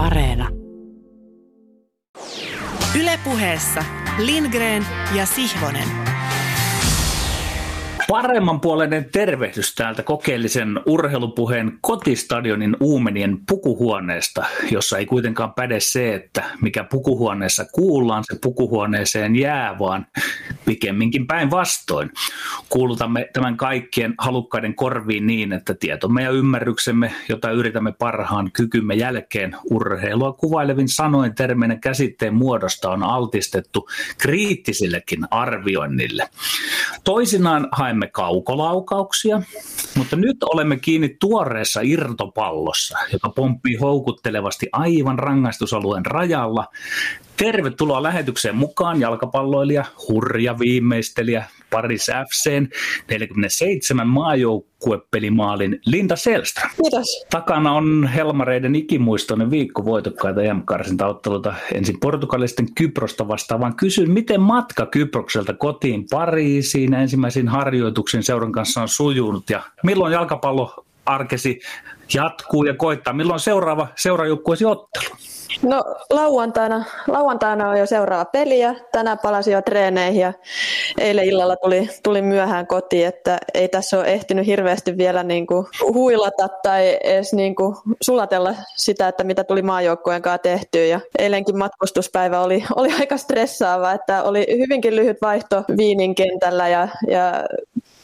Areena. Ylepuheessa Lindgren ja Sihvonen. Paremman puoleinen tervehdys täältä kokeellisen urheilupuheen kotistadionin Uumenien pukuhuoneesta, jossa ei kuitenkaan päde se, että mikä pukuhuoneessa kuullaan, se pukuhuoneeseen jää, vaan pikemminkin päinvastoin. Kuulutamme tämän kaikkien halukkaiden korviin niin, että tietomme ja ymmärryksemme, jota yritämme parhaan kykymme jälkeen urheilua kuvailevin sanoin termeinen käsitteen muodosta on altistettu kriittisillekin arvioinnille. Toisinaan haemme kaukolaukauksia, mutta nyt olemme kiinni tuoreessa irtopallossa, joka pomppii houkuttelevasti aivan rangaistusalueen rajalla Tervetuloa lähetykseen mukaan jalkapalloilija, hurja viimeistelijä, Paris FCn 47 maajoukkuepelimaalin Linda Selström. Kiitos. Takana on Helmareiden ikimuistoinen viikko voitokkaita EM-karsintaotteluita ensin portugalisten Kyprosta vastaavaan. Kysyn, miten matka Kyprokselta kotiin Pariisiin ensimmäisiin harjoituksiin seuran kanssa on sujunut ja milloin jalkapallo arkesi jatkuu ja koittaa, milloin seuraava seurajoukkueesi ottelu? No lauantaina, lauantaina on jo seuraava peli ja tänään palasin jo treeneihin ja eilen illalla tuli, tuli myöhään kotiin, että ei tässä ole ehtinyt hirveästi vielä niin kuin huilata tai edes niin kuin sulatella sitä, että mitä tuli maajoukkojen kanssa tehtyä ja eilenkin matkustuspäivä oli, oli aika stressaava, että oli hyvinkin lyhyt vaihto Viinin kentällä ja, ja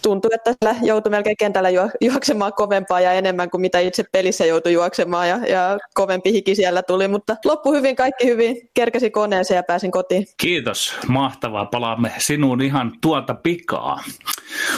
tuntui, että sillä joutui melkein kentällä juoksemaan kovempaa ja enemmän kuin mitä itse pelissä joutui juoksemaan ja, ja kovempi hiki siellä tuli, mutta loppu hyvin, kaikki hyvin, kerkesi koneeseen ja pääsin kotiin. Kiitos, mahtavaa. Palaamme sinuun ihan tuota pikaa.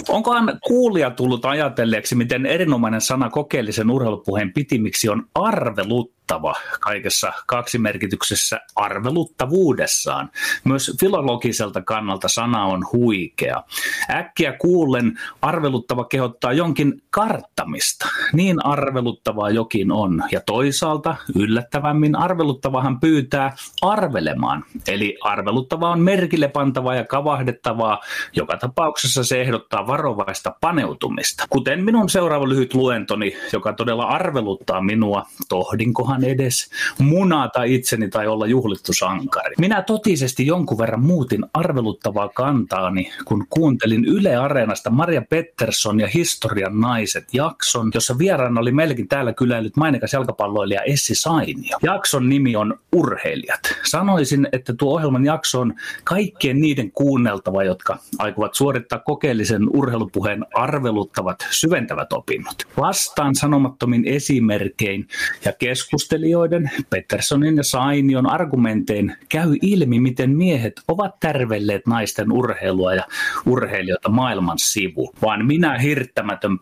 Onkohan kuulija tullut ajatelleeksi, miten erinomainen sana kokeellisen urheilupuheen pitimiksi on arvelut? Arveluttava kaikessa kaksimerkityksessä arveluttavuudessaan. Myös filologiselta kannalta sana on huikea. Äkkiä kuullen arveluttava kehottaa jonkin karttamista. Niin arveluttavaa jokin on. Ja toisaalta yllättävämmin arveluttavahan pyytää arvelemaan. Eli arveluttava on merkille pantavaa ja kavahdettavaa. Joka tapauksessa se ehdottaa varovaista paneutumista. Kuten minun seuraava lyhyt luentoni, joka todella arveluttaa minua, tohdinkohan uskallan edes munata itseni tai olla juhlittu sankari. Minä totisesti jonkun verran muutin arveluttavaa kantaani, kun kuuntelin Yle Areenasta Maria Pettersson ja Historian naiset jakson, jossa vieraana oli melkein täällä kyläilyt mainikas jalkapalloilija Essi Sainio. Jakson nimi on Urheilijat. Sanoisin, että tuo ohjelman jakso on kaikkien niiden kuunneltava, jotka aikovat suorittaa kokeellisen urheilupuheen arveluttavat syventävät opinnot. Vastaan sanomattomin esimerkein ja keskustelun keskustelijoiden, Petersonin ja Sainion argumentein käy ilmi, miten miehet ovat tärvelleet naisten urheilua ja urheilijoita maailman sivu. Vaan minä hirttämätön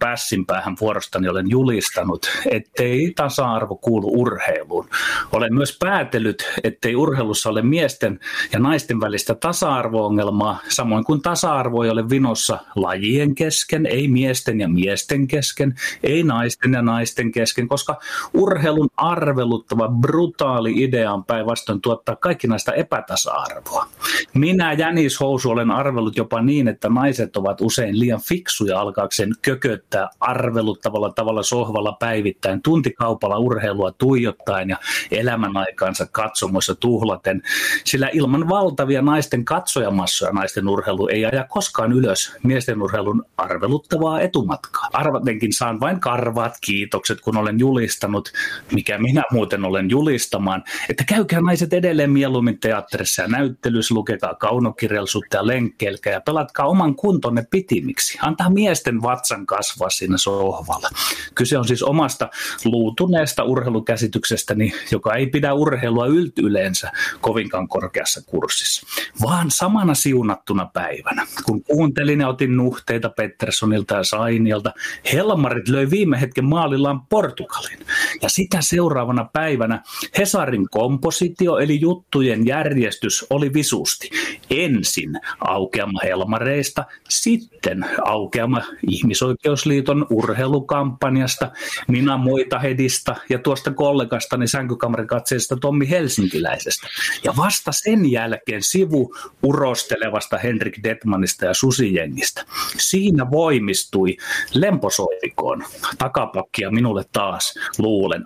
päähän vuorostani olen julistanut, ettei tasa-arvo kuulu urheiluun. Olen myös päätellyt, ettei urheilussa ole miesten ja naisten välistä tasa-arvo-ongelmaa, samoin kuin tasa-arvo ei ole vinossa lajien kesken, ei miesten ja miesten kesken, ei naisten ja naisten kesken, koska urheilun arvo arveluttava, brutaali idea on päinvastoin tuottaa kaikki näistä epätasa-arvoa. Minä Jänis Housu olen arvellut jopa niin, että naiset ovat usein liian fiksuja alkaakseen kököttää arveluttavalla tavalla sohvalla päivittäin, tuntikaupalla urheilua tuijottaen ja elämän aikaansa katsomoissa tuhlaten, sillä ilman valtavia naisten katsojamassoja naisten urheilu ei aja koskaan ylös miesten urheilun arveluttavaa etumatkaa. Arvatenkin saan vain karvaat kiitokset, kun olen julistanut, mikä minä muuten olen julistamaan, että käykää naiset edelleen mieluummin teatterissa ja näyttelyssä, lukekaa kaunokirjallisuutta ja lenkkeilkää ja pelatkaa oman kuntonne pitimiksi. Antaa miesten vatsan kasvaa siinä sohvalla. Kyse on siis omasta luutuneesta urheilukäsityksestäni, joka ei pidä urheilua yleensä kovinkaan korkeassa kurssissa, vaan samana siunattuna päivänä. Kun kuuntelin ja otin nuhteita Petterssonilta ja Sainilta, Helmarit löi viime hetken maalillaan Portugalin. Ja sitä seuraavana seuraavana päivänä Hesarin kompositio eli juttujen järjestys oli visusti. ensin aukeama Helmareista, sitten aukeama Ihmisoikeusliiton urheilukampanjasta, Nina Moitahedista ja tuosta kollegastani sänkykamarikatseesta Tommi Helsinkiläisestä. Ja vasta sen jälkeen sivu urostelevasta Henrik Detmanista ja Susijengistä. Siinä voimistui lemposoikoon takapakkia minulle taas luulen.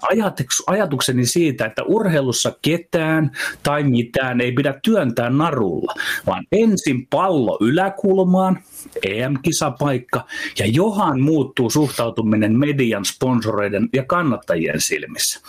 Ajatukseni siitä, että urheilussa ketään tai mitään ei pidä työntää narulla, vaan ensin pallo yläkulmaan, EM-kisapaikka, ja johan muuttuu suhtautuminen median, sponsoreiden ja kannattajien silmissä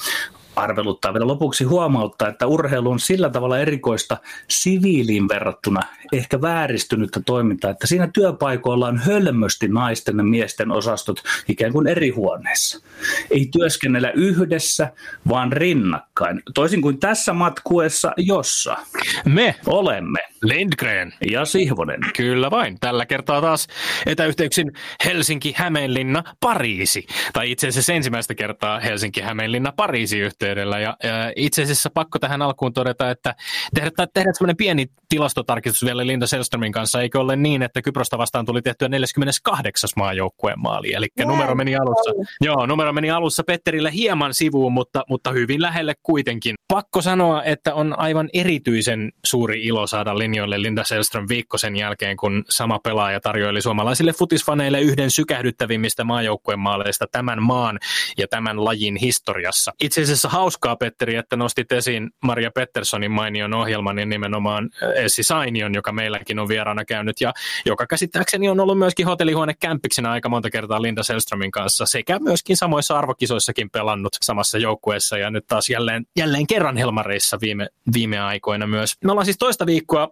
arveluttaa vielä lopuksi huomauttaa, että urheilu on sillä tavalla erikoista siviiliin verrattuna ehkä vääristynyttä toimintaa, että siinä työpaikoilla on hölmösti naisten ja miesten osastot ikään kuin eri huoneissa. Ei työskennellä yhdessä, vaan rinnakkain. Toisin kuin tässä matkuessa, jossa me olemme Lindgren ja Sihvonen. Kyllä vain. Tällä kertaa taas etäyhteyksin Helsinki, Hämeenlinna, Pariisi. Tai itse asiassa ensimmäistä kertaa Helsinki, Hämeenlinna, Pariisi yhteydellä. Ja, ja itse asiassa pakko tähän alkuun todeta, että tehdä, tehdä semmoinen pieni tilastotarkistus vielä Linda Selströmin kanssa. Eikö ole niin, että Kyprosta vastaan tuli tehtyä 48. maajoukkueen maali. Eli numero meni alussa. Joo, numero meni alussa Petterille hieman sivuun, mutta, mutta hyvin lähelle kuitenkin. Pakko sanoa, että on aivan erityisen suuri ilo saada linjoille Linda Selström viikko sen jälkeen, kun sama pelaaja tarjoili suomalaisille futisfaneille yhden sykähdyttävimmistä maajoukkueen maaleista tämän maan ja tämän lajin historiassa. Itse asiassa hauskaa, Petteri, että nostit esiin Maria Petterssonin mainion ohjelman ja nimenomaan Essi Sainion, joka meilläkin on vieraana käynyt ja joka käsittääkseni on ollut myöskin hotellihuone kämppiksenä aika monta kertaa Linda Selströmin kanssa sekä myöskin samoissa arvokisoissakin pelannut samassa joukkueessa ja nyt taas jälleen, jälleen kerran Helmareissa viime, viime aikoina myös. Me ollaan siis toista viikkoa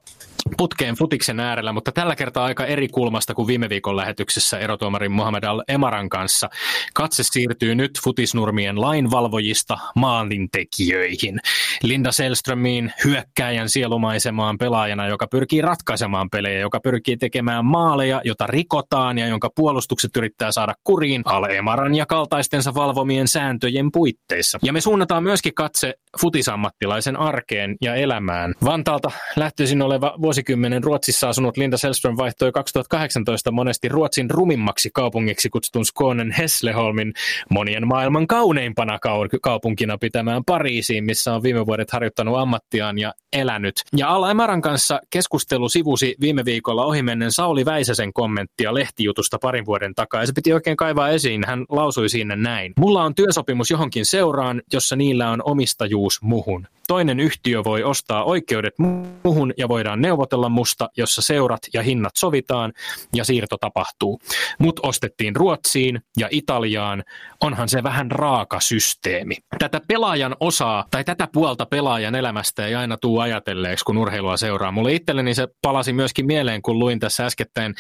putkeen futiksen äärellä, mutta tällä kertaa aika eri kulmasta kuin viime viikon lähetyksessä erotuomarin Mohamed Al-Emaran kanssa. Katse siirtyy nyt futisnurmien lainvalvojista maalintekijöihin. Linda Selströmiin hyökkääjän sielumaisemaan pelaajana, joka pyrkii ratkaisemaan pelejä, joka pyrkii tekemään maaleja, jota rikotaan ja jonka puolustukset yrittää saada kuriin Al-Emaran ja kaltaistensa valvomien sääntöjen puitteissa. Ja me suunnataan myöskin katse futisammattilaisen arkeen ja elämään. Vantaalta lähtöisin oleva vuosikymmenen Ruotsissa asunut Linda Selström vaihtoi 2018 monesti Ruotsin rumimmaksi kaupungiksi kutsutun Skånen Hesleholmin monien maailman kauneimpana kaupunkina pitämään Pariisiin, missä on viime vuodet harjoittanut ammattiaan ja elänyt. Ja Alla Emaran kanssa keskustelu sivusi viime viikolla ohimennen Sauli Väisäsen kommenttia lehtijutusta parin vuoden takaa, ja se piti oikein kaivaa esiin. Hän lausui siinä näin. Mulla on työsopimus johonkin seuraan, jossa niillä on omistajuus muhun. Toinen yhtiö voi ostaa oikeudet muuhun ja voidaan neuvotella musta, jossa seurat ja hinnat sovitaan ja siirto tapahtuu. Mut ostettiin Ruotsiin ja Italiaan. Onhan se vähän raaka systeemi. Tätä pelaajan osaa tai tätä puolta pelaajan elämästä ei aina tuu ajatelleeksi, kun urheilua seuraa. Mulle itselleni se palasi myöskin mieleen, kun luin tässä äskettäin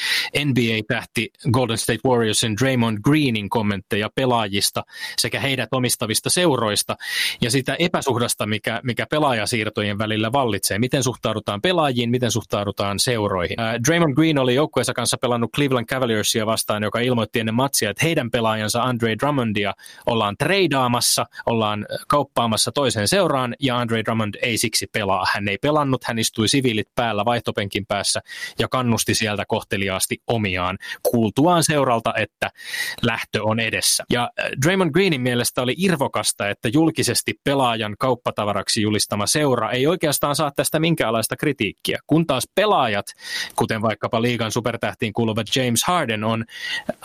NBA-tähti Golden State Warriorsin Draymond Greenin kommentteja pelaajista sekä heidät omistavista seuroista ja sitä epäsuhdasta, mikä, mikä pelaajasiirtojen välillä vallitsee. Miten suhtaudutaan pelaajiin, miten suhtaudutaan seuroihin. Äh, Draymond Green oli joukkueensa kanssa pelannut Cleveland Cavaliersia vastaan, joka ilmoitti ennen matsia, että heidän pelaajansa Andre Drummondia ollaan treidaamassa, ollaan kauppaamassa toiseen seuraan ja Andre Drummond ei siksi pelaa. Hän ei pelannut, hän istui siviilit päällä vaihtopenkin päässä ja kannusti sieltä kohteliaasti omiaan kuultuaan seuralta, että lähtö on edessä. Ja Draymond Greenin mielestä oli irvokasta, että julkisesti pelaajan kauppatavaraksi julistama seura ei oikeastaan saa tästä minkäänlaista kritiikkiä, kun taas pelaajat, kuten vaikkapa liigan supertähtiin kuuluva James Harden on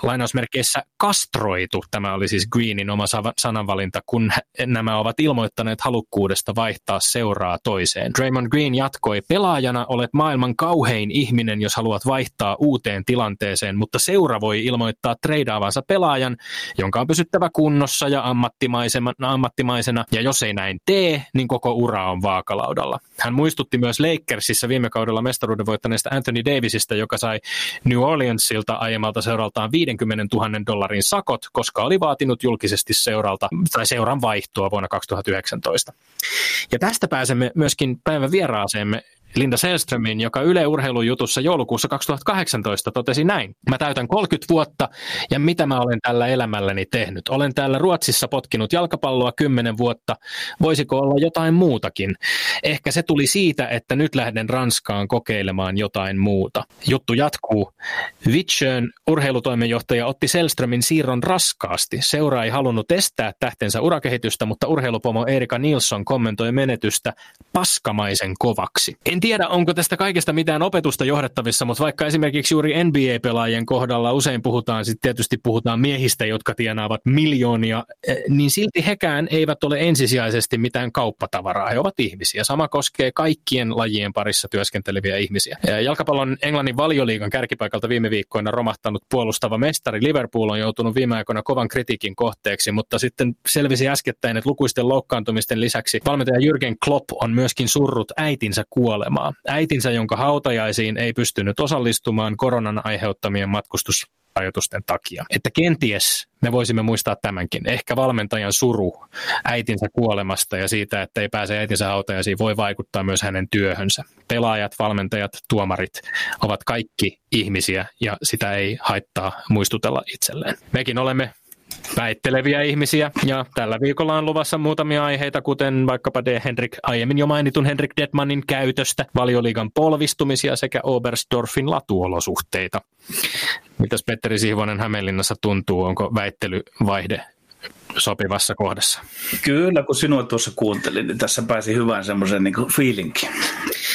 lainausmerkeissä kastroitu, tämä oli siis Greenin oma sananvalinta, kun nämä ovat ilmoittaneet halukkuudesta vaihtaa seuraa toiseen. Draymond Green jatkoi, pelaajana olet maailman kauhein ihminen, jos haluat vaihtaa uuteen tilanteeseen, mutta seura voi ilmoittaa treidaavansa pelaajan, jonka on pysyttävä kunnossa ja ammattimaisena, ammattimaisena, ja jos ei näin tee, niin koko ura on vaakalaudalla. Hän muistutti myös Lakersissa viime kaudella mestaruuden voittaneesta Anthony Davisista, joka sai New Orleansilta aiemmalta seuraltaan 50 000 dollarin sakot, koska oli vaatinut julkisesti seuralta tai seuran vaihtoa vuonna 2019. Ja tästä pääsemme myöskin päivän vieraaseemme Linda Selströmin, joka Yle Urheilujutussa joulukuussa 2018 totesi näin. Mä täytän 30 vuotta ja mitä mä olen tällä elämälläni tehnyt? Olen täällä Ruotsissa potkinut jalkapalloa 10 vuotta. Voisiko olla jotain muutakin? Ehkä se tuli siitä, että nyt lähden Ranskaan kokeilemaan jotain muuta. Juttu jatkuu. Vitschön urheilutoimenjohtaja otti Selströmin siirron raskaasti. Seura ei halunnut estää tähtensä urakehitystä, mutta urheilupomo Erika Nilsson kommentoi menetystä paskamaisen kovaksi. En tiedä, onko tästä kaikesta mitään opetusta johdettavissa, mutta vaikka esimerkiksi juuri NBA-pelaajien kohdalla usein puhutaan, sitten tietysti puhutaan miehistä, jotka tienaavat miljoonia, eh, niin silti hekään eivät ole ensisijaisesti mitään kauppatavaraa. He ovat ihmisiä. Sama koskee kaikkien lajien parissa työskenteleviä ihmisiä. Jalkapallon Englannin valioliigan kärkipaikalta viime viikkoina romahtanut puolustava mestari Liverpool on joutunut viime aikoina kovan kritiikin kohteeksi, mutta sitten selvisi äskettäin, että lukuisten loukkaantumisten lisäksi valmentaja Jürgen Klopp on myöskin surrut äitinsä kuolemaa. Äitinsä, jonka hautajaisiin ei pystynyt osallistumaan koronan aiheuttamien matkustus rajoitusten takia. Että kenties me voisimme muistaa tämänkin. Ehkä valmentajan suru äitinsä kuolemasta ja siitä, että ei pääse äitinsä hautajaisiin, voi vaikuttaa myös hänen työhönsä. Pelaajat, valmentajat, tuomarit ovat kaikki ihmisiä ja sitä ei haittaa muistutella itselleen. Mekin olemme väitteleviä ihmisiä. Ja tällä viikolla on luvassa muutamia aiheita, kuten vaikkapa D. Henrik, aiemmin jo mainitun Henrik Detmanin käytöstä, valioliigan polvistumisia sekä Oberstdorfin latuolosuhteita. Mitäs Petteri Sihvonen Hämeenlinnassa tuntuu? Onko väittelyvaihde sopivassa kohdassa? Kyllä, kun sinua tuossa kuuntelin, niin tässä pääsi hyvään semmoisen niin fiilinkin.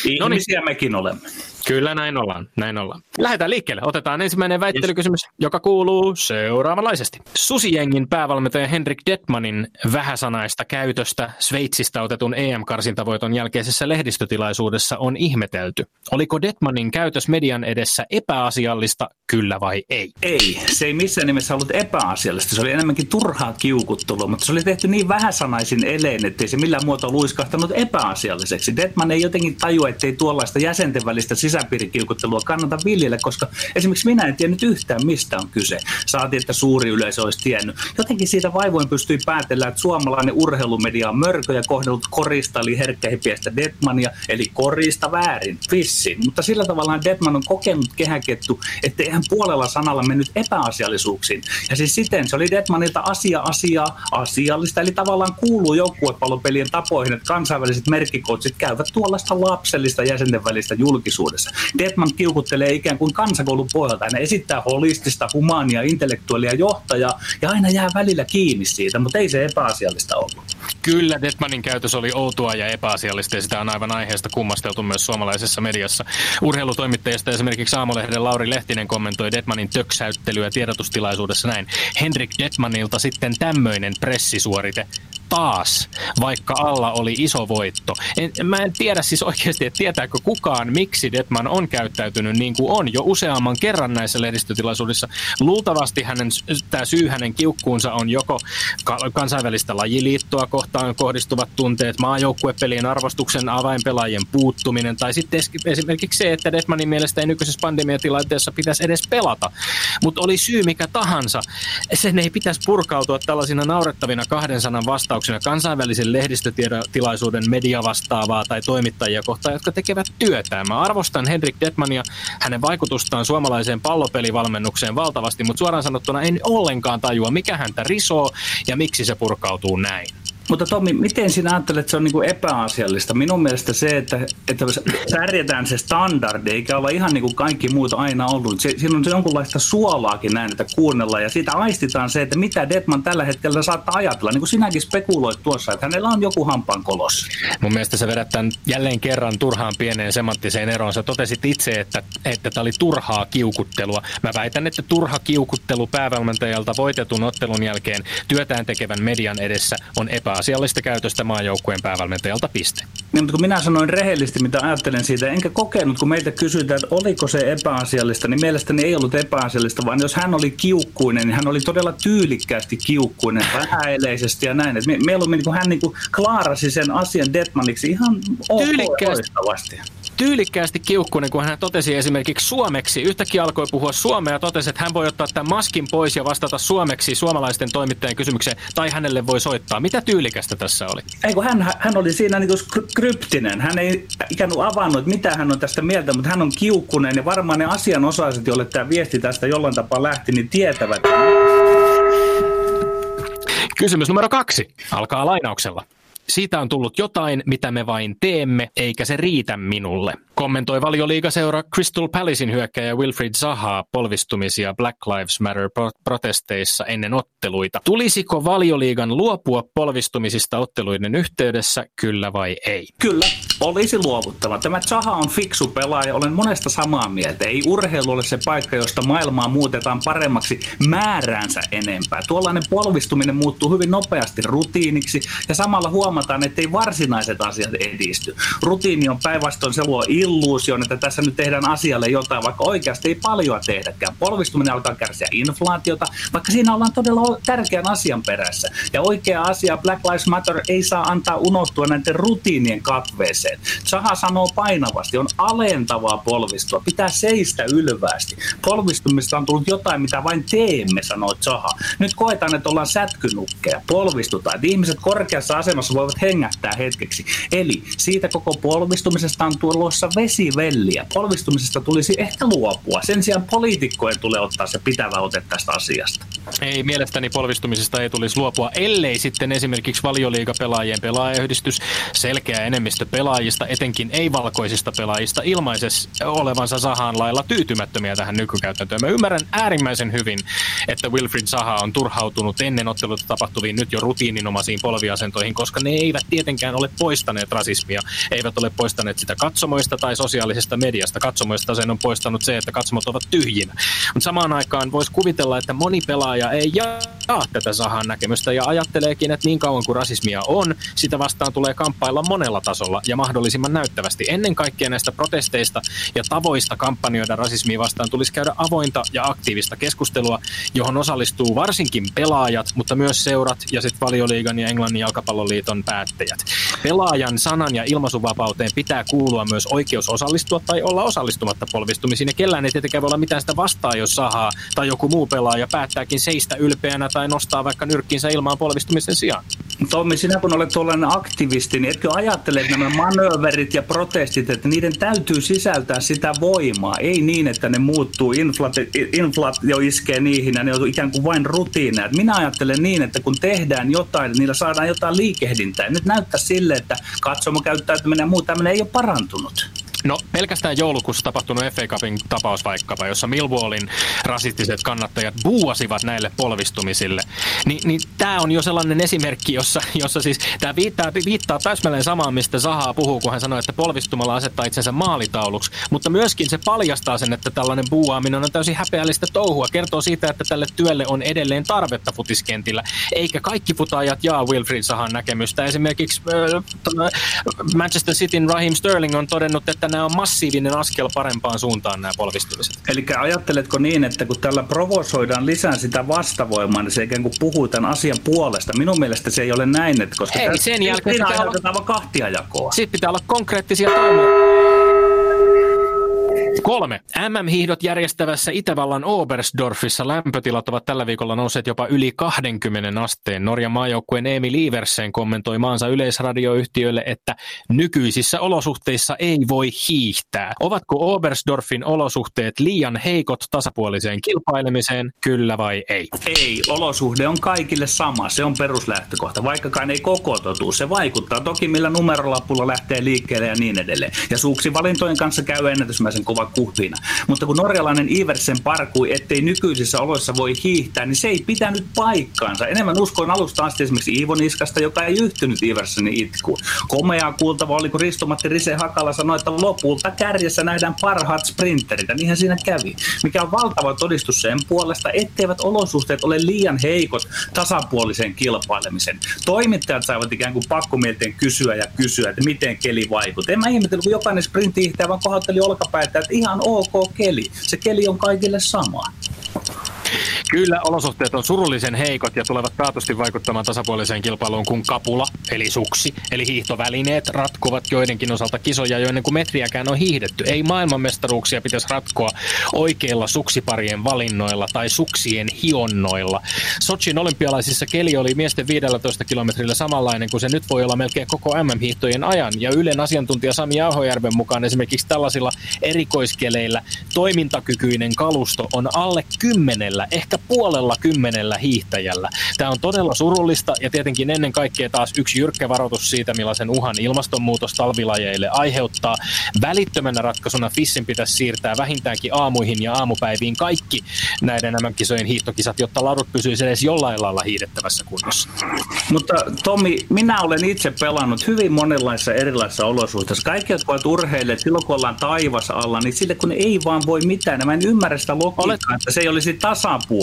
Ihmisiä mekin olemme. Kyllä näin ollaan, näin ollaan. Lähdetään liikkeelle. Otetaan ensimmäinen väittelykysymys, joka kuuluu seuraavanlaisesti. Susijengin päävalmentaja Henrik Detmanin vähäsanaista käytöstä Sveitsistä otetun EM-karsintavoiton jälkeisessä lehdistötilaisuudessa on ihmetelty. Oliko Detmanin käytös median edessä epäasiallista, kyllä vai ei? Ei, se ei missään nimessä ollut epäasiallista. Se oli enemmänkin turhaa kiukuttelua, mutta se oli tehty niin vähäsanaisin elein, ettei se millään muotoa luiskahtanut epäasialliseksi. Detman ei jotenkin tajua, ettei tuollaista jäsenten välistä sisäpiirikilkuttelua kannata viljellä, koska esimerkiksi minä en tiennyt yhtään, mistä on kyse. Saatiin, että suuri yleisö olisi tiennyt. Jotenkin siitä vaivoin pystyi päätellä, että suomalainen urheilumedia on mörkö ja kohdellut korista, eli herkkähipiästä Detmania, eli korista väärin, fissin. Mutta sillä tavalla Detman on kokenut kehäkettu, että hän puolella sanalla mennyt epäasiallisuuksiin. Ja siis siten se oli Detmanilta asia asiaa asiallista, eli tavallaan kuuluu joukkuepallopelien tapoihin, että kansainväliset merkkikoutsit käyvät tuollaista lapsellista jäsenten välistä julkisuudessa tulevaisuudessa. Detman kiukuttelee ikään kuin kansakoulun pohjalta. Hän esittää holistista, humaania, intellektuaalia johtajaa ja aina jää välillä kiinni siitä, mutta ei se epäasiallista ollut. Kyllä, Detmanin käytös oli outoa ja epäasiallista ja sitä on aivan aiheesta kummasteltu myös suomalaisessa mediassa. Urheilutoimittajista esimerkiksi Saamolehden Lauri Lehtinen kommentoi Detmanin töksäyttelyä tiedotustilaisuudessa näin. Henrik Detmanilta sitten tämmöinen pressisuorite taas, vaikka alla oli iso voitto. En, mä en tiedä siis oikeasti, että tietääkö kukaan, miksi Detman on käyttäytynyt niin kuin on jo useamman kerran näissä lehdistötilaisuudessa. Luultavasti hänen, tämä syy hänen kiukkuunsa on joko kansainvälistä lajiliittoa kohtaan kohdistuvat tunteet, maajoukkuepelien arvostuksen avainpelaajien puuttuminen, tai sitten esimerkiksi se, että Detmanin mielestä ei nykyisessä pandemiatilanteessa pitäisi edes pelata. Mutta oli syy mikä tahansa, sen ei pitäisi purkautua tällaisina naurettavina kahden sanan vastauksina vastauksena kansainvälisen lehdistötilaisuuden mediavastaavaa tai toimittajia kohtaan, jotka tekevät työtään. Mä arvostan Henrik Detmania hänen vaikutustaan suomalaiseen pallopelivalmennukseen valtavasti, mutta suoraan sanottuna en ollenkaan tajua, mikä häntä risoo ja miksi se purkautuu näin. Mutta Tommi, miten sinä ajattelet, että se on niin kuin epäasiallista? Minun mielestä se, että, että särjetään se standardi, eikä olla ihan niin kuin kaikki muut aina ollut. Se, siinä on se jonkunlaista suolaakin näin, että kuunnellaan. Ja siitä aistitaan se, että mitä Detman tällä hetkellä saattaa ajatella. Niin kuin sinäkin spekuloit tuossa, että hänellä on joku hampaan kolos. Mun mielestä sä vedät tämän jälleen kerran turhaan pieneen semanttiseen eroon. Sä totesit itse, että, että tämä oli turhaa kiukuttelua. Mä väitän, että turha kiukuttelu päävalmentajalta voitetun ottelun jälkeen työtään tekevän median edessä on epä asiallista käytöstä maajoukkueen päävalmentajalta piste. Niin, mutta kun minä sanoin rehellisesti, mitä ajattelen siitä, enkä kokenut, kun meitä kysytään, että oliko se epäasiallista, niin mielestäni ei ollut epäasiallista, vaan jos hän oli kiukkuinen, niin hän oli todella tyylikkäästi kiukkuinen, vähäeleisesti ja näin. mieluummin niin hän niin kuin klaarasi sen asian Detmaniksi ihan ok, tyylikkäästi, tyylikkäästi kiukkunen, kun hän totesi esimerkiksi suomeksi. Yhtäkkiä alkoi puhua suomea ja totesi, että hän voi ottaa tämän maskin pois ja vastata suomeksi suomalaisten toimittajien kysymykseen, tai hänelle voi soittaa. Mitä tyylikästä tässä oli? Ei, kun hän, hän oli siinä niin kuin kryptinen. Hän ei ikään kuin avannut, mitä hän on tästä mieltä, mutta hän on kiukkunen ja varmaan ne asianosaiset, joille tämä viesti tästä jollain tapaa lähti, niin tietävät. Kysymys numero kaksi alkaa lainauksella. Siitä on tullut jotain, mitä me vain teemme, eikä se riitä minulle kommentoi valioliigaseura Crystal Palacein hyökkäjä Wilfried Zaha polvistumisia Black Lives Matter-protesteissa ennen otteluita. Tulisiko valioliigan luopua polvistumisista otteluiden yhteydessä, kyllä vai ei? Kyllä, olisi luovuttava. Tämä Zaha on fiksu pelaaja, olen monesta samaa mieltä. Ei urheilu ole se paikka, josta maailmaa muutetaan paremmaksi määräänsä enempää. Tuollainen polvistuminen muuttuu hyvin nopeasti rutiiniksi ja samalla huomataan, että ei varsinaiset asiat edisty. Rutiini on päinvastoin, se luo il illuusion, että tässä nyt tehdään asialle jotain, vaikka oikeasti ei paljon tehdäkään. Polvistuminen alkaa kärsiä inflaatiota, vaikka siinä ollaan todella tärkeän asian perässä. Ja oikea asia Black Lives Matter ei saa antaa unohtua näiden rutiinien katveeseen. Saha sanoo painavasti, on alentavaa polvistua, pitää seistä ylvästi. Polvistumista on tullut jotain, mitä vain teemme, sanoo Zaha. Nyt koetaan, että ollaan sätkynukkeja, polvistutaan, että ihmiset korkeassa asemassa voivat hengättää hetkeksi. Eli siitä koko polvistumisesta on tulossa vesivelliä. Polvistumisesta tulisi ehkä luopua. Sen sijaan poliitikkojen tulee ottaa se pitävä ote tästä asiasta. Ei, mielestäni polvistumisesta ei tulisi luopua, ellei sitten esimerkiksi valioliigapelaajien pelaajayhdistys, selkeä enemmistö pelaajista, etenkin ei-valkoisista pelaajista, ilmaisessa olevansa Sahaan lailla tyytymättömiä tähän nykykäytäntöön. Mä ymmärrän äärimmäisen hyvin, että Wilfried Saha on turhautunut ennen otteluta tapahtuviin nyt jo rutiininomaisiin polviasentoihin, koska ne eivät tietenkään ole poistaneet rasismia, eivät ole poistaneet sitä katsomoista tai sosiaalisesta mediasta. Katsomoista sen on poistanut se, että katsomot ovat tyhjinä. Mutta samaan aikaan voisi kuvitella, että moni pelaaja ei jaa tätä Sahan näkemystä ja ajatteleekin, että niin kauan kuin rasismia on, sitä vastaan tulee kamppailla monella tasolla ja mahdollisimman näyttävästi. Ennen kaikkea näistä protesteista ja tavoista kampanjoida rasismia vastaan tulisi käydä avointa ja aktiivista keskustelua, johon osallistuu varsinkin pelaajat, mutta myös seurat ja sitten valioliigan ja Englannin jalkapalloliiton päättäjät. Pelaajan sanan ja ilmaisuvapauteen pitää kuulua myös oikeus osallistua tai olla osallistumatta polvistumisiin. Ja kellään ei tietenkään voi olla mitään sitä vastaa, jos sahaa tai joku muu pelaaja päättääkin seistä ylpeänä tai nostaa vaikka nyrkkinsä ilmaan polvistumisen sijaan. Tommi, sinä kun olet tuollainen aktivisti, niin etkö ajattele, että nämä manööverit ja protestit, että niiden täytyy sisältää sitä voimaa, ei niin, että ne muuttuu, inflaatio iskee niihin ja ne on ikään kuin vain rutiineja. Minä ajattelen niin, että kun tehdään jotain, niillä saadaan jotain liikehdintää. Nyt näyttää sille, että katsomo käyttäytyminen ja muu tämmöinen ei ole parantunut. No pelkästään joulukuussa tapahtunut FA Cupin tapaus vaikkapa, jossa Millwallin rasistiset kannattajat buuasivat näille polvistumisille, niin, niin tämä on jo sellainen esimerkki, jossa, jossa siis tämä viittaa, viittaa täsmälleen samaan, mistä Zaha puhuu, kun hän sanoi, että polvistumalla asettaa itsensä maalitauluksi, mutta myöskin se paljastaa sen, että tällainen buuaaminen on täysin häpeällistä touhua, kertoo siitä, että tälle työlle on edelleen tarvetta futiskentillä, eikä kaikki futaajat jaa Wilfried Zahan näkemystä. Esimerkiksi äh, Manchester Cityn Raheem Sterling on todennut, että nämä on massiivinen askel parempaan suuntaan nämä polvistumiset. Eli ajatteletko niin, että kun tällä provosoidaan lisää sitä vastavoimaa, niin se ikään kuin puhuu tämän asian puolesta? Minun mielestä se ei ole näin, että koska ei, sen jälkeen pitää olla kahtia jakoa. Sitten pitää olla konkreettisia toimia. Kolme. MM-hiihdot järjestävässä Itävallan Oberstdorfissa lämpötilat ovat tällä viikolla nousseet jopa yli 20 asteen. Norjan maajoukkueen Emil Iversen kommentoi maansa yleisradioyhtiölle, että nykyisissä olosuhteissa ei voi hiihtää. Ovatko Oberstdorfin olosuhteet liian heikot tasapuoliseen kilpailemiseen, kyllä vai ei? Ei, olosuhde on kaikille sama, se on peruslähtökohta, vaikkakaan ei koko totuus. Se vaikuttaa toki millä numerolapulla lähtee liikkeelle ja niin edelleen. Ja suuksivalintojen kanssa käy ennätysmäisen kova kuhvina. Mutta kun norjalainen Iversen parkui, ettei nykyisissä oloissa voi hiihtää, niin se ei pitänyt paikkaansa. Enemmän uskoin alusta asti esimerkiksi Iivo Niskasta, joka ei yhtynyt Iversenin itkuun. Komeaa kuultava oli, kun Ristomatti Rise Hakala sanoi, että lopulta kärjessä nähdään parhaat sprinterit. Niinhän siinä kävi. Mikä on valtava todistus sen puolesta, etteivät olosuhteet ole liian heikot tasapuoliseen kilpailemisen. Toimittajat saivat ikään kuin pakkomielteen kysyä ja kysyä, että miten keli vaikuttaa. En mä ihmetellyt, kun jokainen sprintti vaan kohotteli olkapäitä, että ihan ok keli. Se keli on kaikille sama. Kyllä, olosuhteet on surullisen heikot ja tulevat taatusti vaikuttamaan tasapuoliseen kilpailuun kuin kapula, eli suksi, eli hiihtovälineet ratkovat joidenkin osalta kisoja jo ennen kuin metriäkään on hiihdetty. Ei maailmanmestaruuksia pitäisi ratkoa oikeilla suksiparien valinnoilla tai suksien hionnoilla. Sochin olympialaisissa keli oli miesten 15 kilometrillä samanlainen kuin se nyt voi olla melkein koko MM-hiihtojen ajan. Ja Ylen asiantuntija Sami Ahojärven mukaan esimerkiksi tällaisilla erikoiskeleillä toimintakykyinen kalusto on alle kymmenellä, ehkä puolella kymmenellä hiihtäjällä. Tämä on todella surullista ja tietenkin ennen kaikkea taas yksi jyrkkä varoitus siitä, millaisen uhan ilmastonmuutos talvilajeille aiheuttaa. Välittömänä ratkaisuna Fissin pitäisi siirtää vähintäänkin aamuihin ja aamupäiviin kaikki näiden MM-kisojen hiihtokisat, jotta ladut pysyisivät edes jollain lailla hiihdettävässä kunnossa. Mutta Tomi, minä olen itse pelannut hyvin monenlaisissa erilaisissa olosuhteissa. Kaikki, jotka ovat urheilleet, silloin kun ollaan taivas alla, niin sille kun ei vaan voi mitään. Mä en ymmärrä sitä logiikkaa, Olet... että se ei olisi tasapuolista.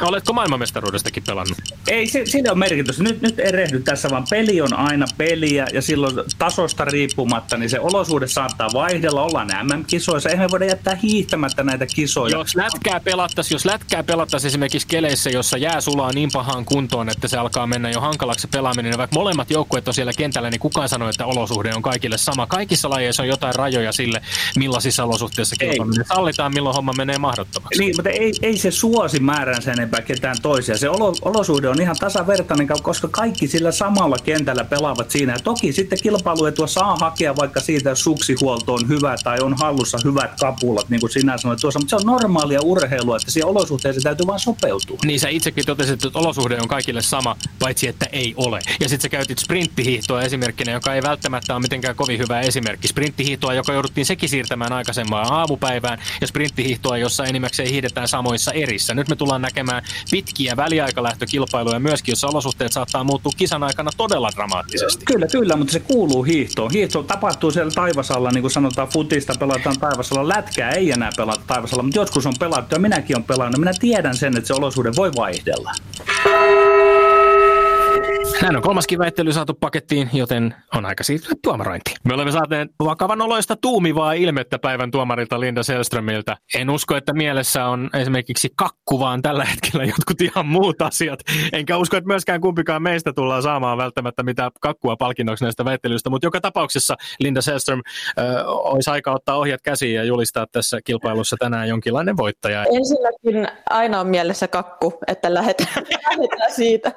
Oletko maailmanmestaruudestakin pelannut? Ei, se, sillä on merkitys. Nyt, nyt erehdy tässä, vaan peli on aina peliä ja silloin tasosta riippumatta, niin se olosuhde saattaa vaihdella. Ollaan MM-kisoissa, eihän me voida jättää hiihtämättä näitä kisoja. Jos lätkää pelattaisiin, jos lätkää pelattaisiin esimerkiksi keleissä, jossa jää sulaa niin pahaan kuntoon, että se alkaa mennä jo hankalaksi pelaaminen, niin vaikka molemmat joukkueet on siellä kentällä, niin kukaan sanoo, että olosuhde on kaikille sama. Kaikissa lajeissa on jotain rajoja sille, millaisissa olosuhteissa kilpaaminen sallitaan, milloin homma menee mahdottomaksi. Niin, mutta ei, ei se suosi määrän sen enempää ketään toisia. Se olo, olosuhde on ihan tasavertainen, koska kaikki sillä samalla kentällä pelaavat siinä. Ja toki sitten kilpailuetua saa hakea vaikka siitä, jos suksihuolto on hyvä tai on hallussa hyvät kapulat, niin kuin sinä sanoit tuossa. Mutta se on normaalia urheilua, että siihen olosuhteeseen täytyy vain sopeutua. Niin sä itsekin totesit, että olosuhde on kaikille sama, paitsi että ei ole. Ja sitten sä käytit sprinttihiihtoa esimerkkinä, joka ei välttämättä ole mitenkään kovin hyvä esimerkki. Sprinttihiihtoa, joka jouduttiin sekin siirtämään aikaisempaan aamupäivään, ja sprinttihiihtoa, jossa enimmäkseen hiihdetään samoissa erissä. Nyt me tullaan näkemään pitkiä väliaikalähtökilpailuja myöskin, jossa olosuhteet saattaa muuttua kisan aikana todella dramaattisesti. Kyllä, kyllä, mutta se kuuluu hiihtoon. Hiihto tapahtuu siellä taivasalla, niin kuin sanotaan, futista pelataan taivasalla. Lätkää ei enää pelata taivasalla, mutta joskus on pelattu ja minäkin olen pelannut. Minä tiedän sen, että se olosuhde voi vaihdella. Näin on kolmaskin väittely saatu pakettiin, joten on aika siirtyä tuomarointiin. Me olemme saaneet vakavan oloista tuumivaa ilmettä päivän tuomarilta Linda Selströmiltä. En usko, että mielessä on esimerkiksi kakku, vaan tällä hetkellä jotkut ihan muut asiat. Enkä usko, että myöskään kumpikaan meistä tullaan saamaan välttämättä mitään kakkua palkinnoksi näistä väittelyistä, mutta joka tapauksessa Linda Selström äh, olisi aika ottaa ohjat käsiin ja julistaa tässä kilpailussa tänään jonkinlainen voittaja. Ensinnäkin aina on mielessä kakku, että lähdetään, lähdetään siitä.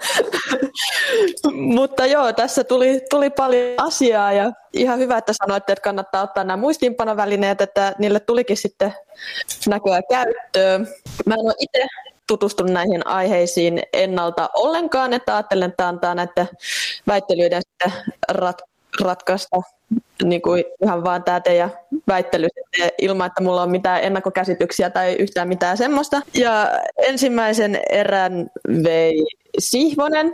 Mutta joo, tässä tuli, tuli paljon asiaa ja ihan hyvä, että sanoitte, että kannattaa ottaa nämä muistiinpanovälineet, että niille tulikin sitten näköä käyttöön. Mä en ole itse tutustunut näihin aiheisiin ennalta ollenkaan, että ajattelen, että antaa näiden väittelyiden sitten rat, ratkaista niin kuin ihan vaan tämä teidän väittely ilman, että mulla on mitään ennakkokäsityksiä tai yhtään mitään semmoista. Ja ensimmäisen erän vei Sihvonen.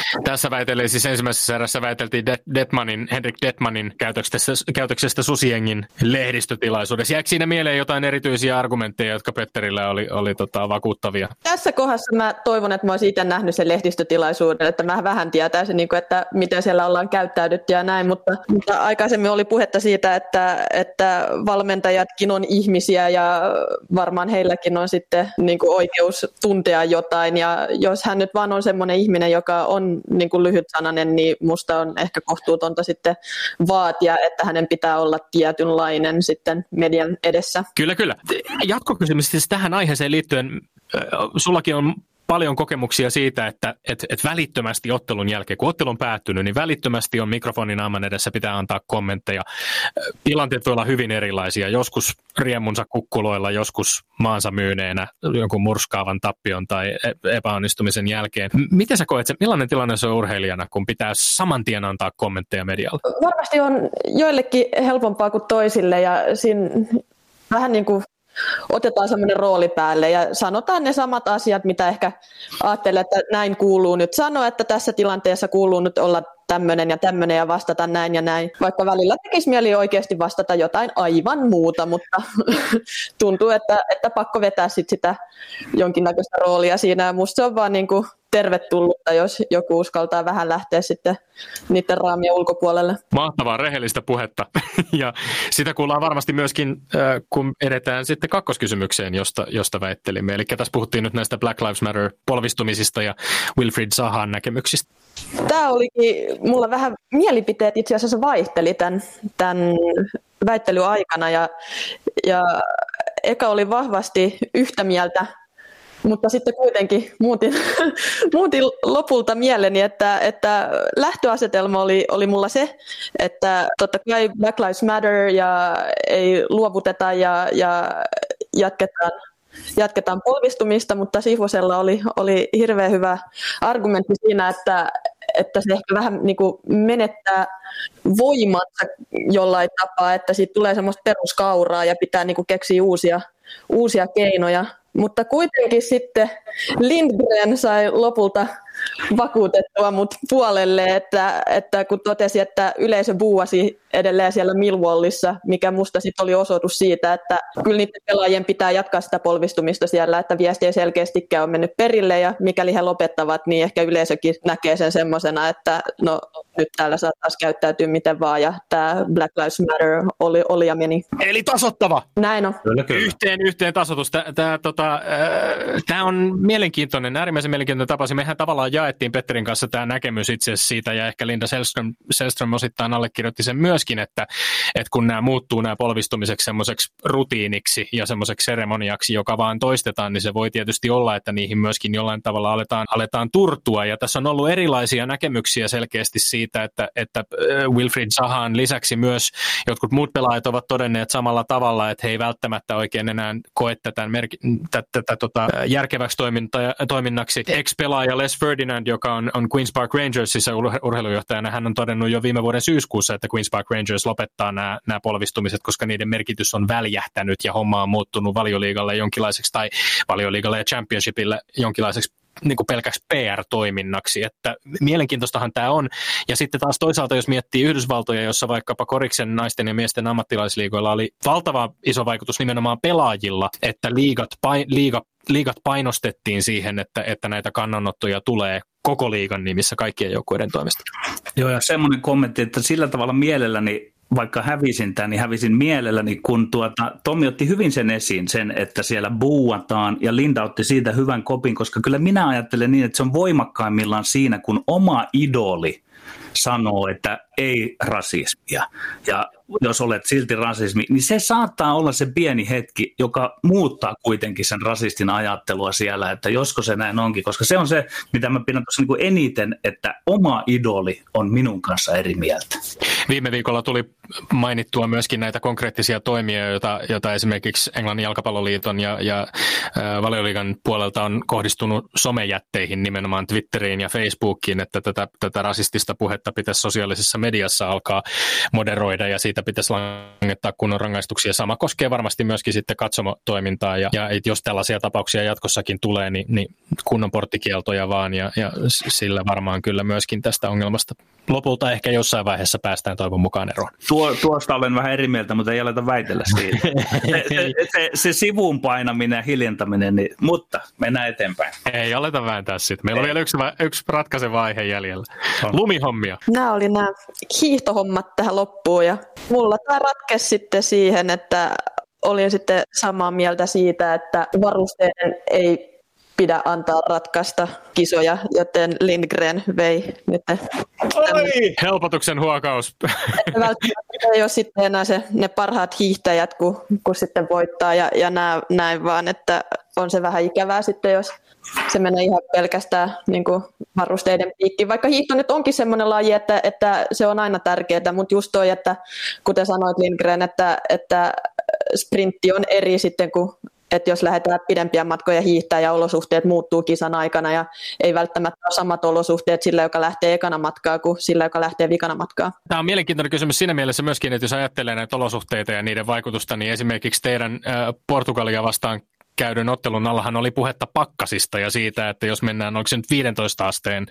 Tässä väiteli siis ensimmäisessä erässä väiteltiin Detmanin, Henrik Detmanin käytöksestä, käytöksestä Susiengin lehdistötilaisuudessa. Jääkö siinä mieleen jotain erityisiä argumentteja, jotka Petterillä oli, oli tota, vakuuttavia? Tässä kohdassa mä toivon, että mä olisin itse nähnyt sen lehdistötilaisuuden, että mä vähän tietäisin, niin kuin, että miten siellä ollaan käyttäydytty ja näin, mutta, mutta aikaisemmin oli puhetta siitä, että, että valmentajatkin on ihmisiä ja varmaan heilläkin on sitten niin kuin oikeus tuntea jotain ja jos hän nyt vaan on semmoinen ihminen, joka on niin kuin lyhytsanainen, niin musta on ehkä kohtuutonta sitten vaatia, että hänen pitää olla tietynlainen sitten median edessä. Kyllä, kyllä. Jatkokysymys siis tähän aiheeseen liittyen. Sullakin on paljon kokemuksia siitä, että et, et välittömästi ottelun jälkeen, kun ottelu on päättynyt, niin välittömästi on mikrofonin aaman edessä, pitää antaa kommentteja. Tilanteet voi olla hyvin erilaisia, joskus riemunsa kukkuloilla, joskus maansa myyneenä jonkun murskaavan tappion tai e, epäonnistumisen jälkeen. Miten sä koet, millainen tilanne se on urheilijana, kun pitää saman tien antaa kommentteja medialle? Varmasti on joillekin helpompaa kuin toisille ja siinä vähän niin kuin otetaan semmoinen rooli päälle ja sanotaan ne samat asiat, mitä ehkä ajattelee, että näin kuuluu nyt sanoa, että tässä tilanteessa kuuluu nyt olla tämmöinen ja tämmöinen ja vastata näin ja näin. Vaikka välillä tekisi mieli oikeasti vastata jotain aivan muuta, mutta tuntuu, että, että pakko vetää sit sitä jonkinnäköistä roolia siinä. Ja musta se on vaan niin kuin tervetullutta, jos joku uskaltaa vähän lähteä sitten niiden raamien ulkopuolelle. Mahtavaa rehellistä puhetta. ja Sitä kuullaan varmasti myöskin, kun edetään sitten kakkoskysymykseen, josta, josta väittelimme. Eli tässä puhuttiin nyt näistä Black Lives Matter polvistumisista ja Wilfried Zahan näkemyksistä. Tämä olikin, mulla vähän mielipiteet itse asiassa vaihteli tämän, tämän väittelyaikana ja, ja eka oli vahvasti yhtä mieltä mutta sitten kuitenkin muutin, muutin lopulta mieleni, että, että lähtöasetelma oli, oli mulla se, että totta kai Black Lives Matter ja ei luovuteta ja, ja jatketaan jatketaan polvistumista, mutta Sihvosella oli, oli hirveän hyvä argumentti siinä, että, että se ehkä vähän niin kuin menettää voimansa jollain tapaa, että siitä tulee semmoista peruskauraa ja pitää niin kuin keksiä uusia, uusia keinoja. Mutta kuitenkin sitten Lindgren sai lopulta vakuutettua mut puolelle, että, että kun totesi, että yleisö buuasi edelleen siellä Millwallissa, mikä musta sitten oli osoitus siitä, että kyllä niiden pelaajien pitää jatkaa sitä polvistumista siellä, että viesti ei selkeästikään ole mennyt perille ja mikäli he lopettavat, niin ehkä yleisökin näkee sen semmoisena, että no nyt täällä saa taas käyttäytyä miten vaan ja tämä Black Lives Matter oli, oli ja meni. Eli tasottava! Näin on. Kyllä, kyllä. Yhteen, yhteen tasoitus. Tämä tota, äh, on mielenkiintoinen, äärimmäisen mielenkiintoinen tapa. Mehän tavallaan jaettiin Petterin kanssa tämä näkemys itse siitä ja ehkä Linda Selström, Selström osittain allekirjoitti sen myöskin, että, että kun nämä muuttuu nämä polvistumiseksi semmoiseksi rutiiniksi ja semmoiseksi seremoniaksi, joka vaan toistetaan, niin se voi tietysti olla, että niihin myöskin jollain tavalla aletaan, aletaan turtua. Ja tässä on ollut erilaisia näkemyksiä selkeästi siitä, että, että äh, Wilfried Zahan lisäksi myös jotkut muut pelaajat ovat todenneet samalla tavalla, että he ei välttämättä oikein enää koe tätä, merki, tätä, tätä tota, järkeväksi toiminta, toiminnaksi. Ex-pelaaja Les Ferdinand, joka on, on Queen's Park Rangersissa urheilujohtajana, hän on todennut jo viime vuoden syyskuussa, että Queen's Park Rangers lopettaa nämä, nämä polvistumiset, koska niiden merkitys on väljähtänyt ja homma on muuttunut valioliigalle jonkinlaiseksi tai valioliigalle ja championshipille jonkinlaiseksi niin kuin pelkäksi PR-toiminnaksi, että mielenkiintoistahan tämä on. Ja sitten taas toisaalta, jos miettii Yhdysvaltoja, jossa vaikkapa Koriksen naisten ja miesten ammattilaisliigoilla oli valtava iso vaikutus nimenomaan pelaajilla, että liigat, pain, liiga, liigat painostettiin siihen, että, että näitä kannanottoja tulee koko liigan nimissä kaikkien joukkueiden toimesta. Joo, ja semmoinen kommentti, että sillä tavalla mielelläni vaikka hävisin tämän, niin hävisin mielelläni, kun tuota, Tommi otti hyvin sen esiin, sen, että siellä buuataan, ja Linda otti siitä hyvän kopin, koska kyllä minä ajattelen niin, että se on voimakkaimmillaan siinä, kun oma idoli sanoo, että ei rasismia. Ja jos olet silti rasismi, niin se saattaa olla se pieni hetki, joka muuttaa kuitenkin sen rasistin ajattelua siellä, että josko se näin onkin, koska se on se, mitä mä pidän tuossa niin eniten, että oma idoli on minun kanssa eri mieltä. Viime viikolla tuli mainittua myöskin näitä konkreettisia toimia, joita, joita esimerkiksi Englannin jalkapalloliiton ja, ja äh, valioliigan puolelta on kohdistunut somejätteihin, nimenomaan Twitteriin ja Facebookiin, että tätä, tätä rasistista puhetta pitäisi sosiaalisessa mediassa alkaa moderoida ja siitä pitäisi langettaa kunnon rangaistuksia. Sama koskee varmasti myöskin sitten katsomotoimintaa ja, ja jos tällaisia tapauksia jatkossakin tulee, niin, niin kunnon porttikieltoja vaan ja, ja sillä varmaan kyllä myöskin tästä ongelmasta lopulta ehkä jossain vaiheessa päästään toivon mukaan eroon. Tuo, tuosta olen vähän eri mieltä, mutta ei aleta väitellä siitä. se, se, se, se sivuun painaminen ja hiljentäminen, niin, mutta mennään eteenpäin. Ei aleta vääntää sitä. Meillä ei. on vielä yksi, yksi ratkaiseva aihe jäljellä. On. Lumihommia. Nämä oli nämä hiihtohommat tähän loppuun ja mulla tämä ratkesi sitten siihen, että olin sitten samaa mieltä siitä, että varusteiden ei pidä antaa ratkaista kisoja, joten Lindgren vei nyt. Oi! Helpotuksen huokaus. Välttämättä ei ole sitten enää se, ne parhaat hiihtäjät, kun, kun sitten voittaa ja, ja nää, näin vaan, että on se vähän ikävää sitten, jos se menee ihan pelkästään niin kuin varusteiden piikkiin. Vaikka hiihto nyt onkin semmoinen laji, että, että se on aina tärkeää, mutta just toi, että kuten sanoit Lindgren, että, että sprintti on eri sitten kuin että jos lähdetään pidempiä matkoja hiihtää ja olosuhteet muuttuu kisan aikana ja ei välttämättä ole samat olosuhteet sillä, joka lähtee ekana matkaa kuin sillä, joka lähtee vikana matkaa. Tämä on mielenkiintoinen kysymys siinä mielessä myöskin, että jos ajattelee näitä olosuhteita ja niiden vaikutusta, niin esimerkiksi teidän äh, Portugalia vastaan käydyn ottelun allahan oli puhetta pakkasista ja siitä, että jos mennään onko se nyt 15 asteen,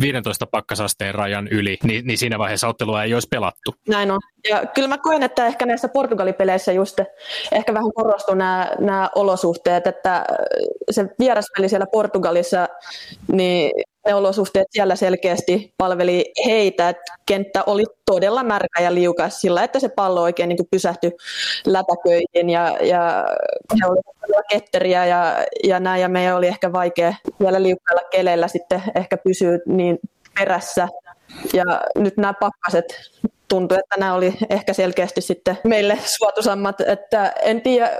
15 pakkasasteen rajan yli, niin, niin siinä vaiheessa ottelua ei olisi pelattu. Näin on. Ja kyllä mä koen, että ehkä näissä Portugalipeleissä just ehkä vähän korostuu nämä, nämä olosuhteet, että se vieraspeli siellä Portugalissa, niin ne olosuhteet siellä selkeästi palveli heitä. että kenttä oli todella märkä ja liukas sillä, että se pallo oikein niin pysähtyi lätäköihin ja, ja he olivat ketteriä ja, ja näin, ja meidän oli ehkä vaikea vielä liukkailla keleillä sitten ehkä pysyä niin perässä. Ja nyt nämä pakkaset tuntui, että nämä oli ehkä selkeästi sitten meille suotuisammat, että en tiedä,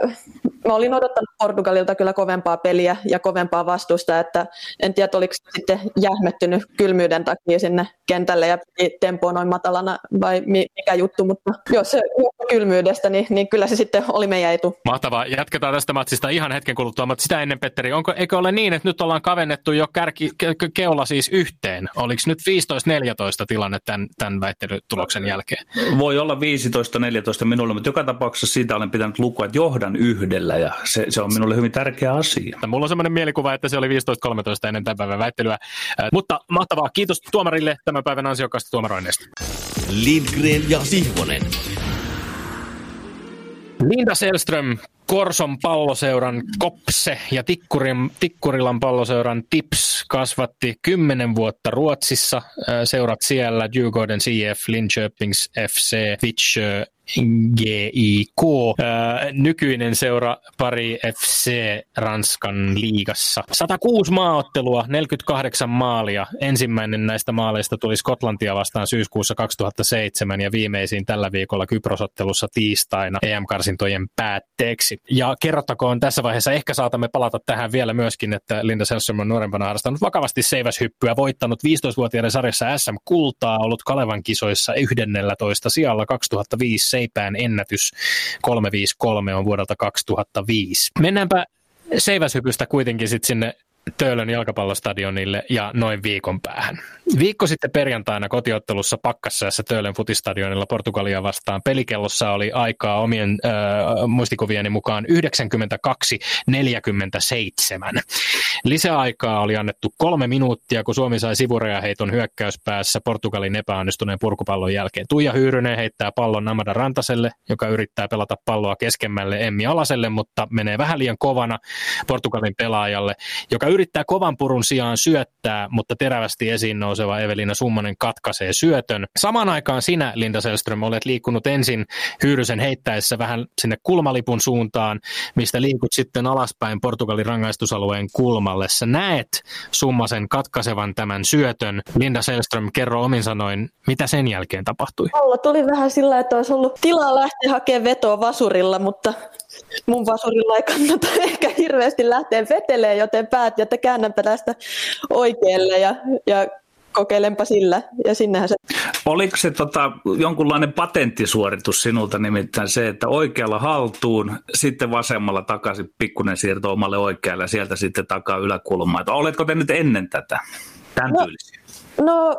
mä olin odottanut Portugalilta kyllä kovempaa peliä ja kovempaa vastusta, että en tiedä, oliko sitten jähmettynyt kylmyyden takia sinne kentälle ja tempo noin matalana vai mikä juttu, mutta jos se kylmyydestä, niin, niin kyllä se sitten oli meidän etu. Mahtavaa. Jatketaan tästä matsista ihan hetken kuluttua, mutta sitä ennen Petteri, onko, eikö ole niin, että nyt ollaan kavennettu jo kärki, ke, keula siis yhteen? Oliko nyt 15-14 tilanne tämän, tämän väittelytuloksen jälkeen? Voi olla 15-14 minulle, mutta joka tapauksessa siitä olen pitänyt lukua, että johdan yhdellä ja se, se on minulle hyvin tärkeä asia. Mulla on sellainen mielikuva, että se oli 15-13 ennen tämän päivän väittelyä. Mutta mahtavaa. Kiitos tuomarille tämän päivän ansiokkaasta tuomaroinnista. Lindgren ja Sihvonen. Linda Selström, Korson palloseuran Kopse ja Tikkurin, Tikkurilan palloseuran Tips kasvatti kymmenen vuotta Ruotsissa. Seurat siellä Djurgården CF, Linköpings FC, Vittsjö GIK, nykyinen seura pari FC Ranskan liigassa. 106 maaottelua, 48 maalia. Ensimmäinen näistä maaleista tuli Skotlantia vastaan syyskuussa 2007 ja viimeisin tällä viikolla Kyprosottelussa tiistaina EM-karsintojen päätteeksi. Ja kerrottakoon tässä vaiheessa, ehkä saatamme palata tähän vielä myöskin, että Linda Selström on nuorempana harrastanut vakavasti seiväshyppyä, voittanut 15-vuotiaiden sarjassa SM-kultaa, ollut Kalevan kisoissa 11 sijalla 2005 Seipään ennätys 353 on vuodelta 2005. Mennäänpä seiväshypystä kuitenkin sitten sinne Töölön jalkapallostadionille ja noin viikon päähän. Viikko sitten perjantaina kotiottelussa Pakkassäässä Töölön futistadionilla Portugalia vastaan pelikellossa oli aikaa omien äh, muistikuvieni mukaan 92-47. Lisäaikaa oli annettu kolme minuuttia, kun Suomi sai sivurajaheiton hyökkäyspäässä Portugalin epäonnistuneen purkupallon jälkeen. Tuija Hyyrynen heittää pallon Amada Rantaselle, joka yrittää pelata palloa keskemmälle Emmi Alaselle, mutta menee vähän liian kovana Portugalin pelaajalle, joka yrittää kovan purun sijaan syöttää, mutta terävästi esiin nouseva Evelina Summanen katkaisee syötön. Samaan aikaan sinä, Linda Selström, olet liikkunut ensin Hyyrysen heittäessä vähän sinne kulmalipun suuntaan, mistä liikut sitten alaspäin Portugalin rangaistusalueen kulmalle. Sä näet Summasen katkaisevan tämän syötön. Linda Selström, kerro omin sanoin, mitä sen jälkeen tapahtui? Alla tuli vähän sillä, että olisi ollut tilaa lähteä hakemaan vetoa vasurilla, mutta mun vasurilla ei kannata ehkä hirveästi lähteä veteleen, joten päätin, että käännänpä tästä oikealle ja, ja kokeilenpa sillä. Ja sinnehän se... Oliko se tota, jonkunlainen patenttisuoritus sinulta nimittäin se, että oikealla haltuun, sitten vasemmalla takaisin pikkuinen siirto omalle oikealle ja sieltä sitten takaa yläkulmaan. Oletko te nyt ennen tätä? Tämän no, No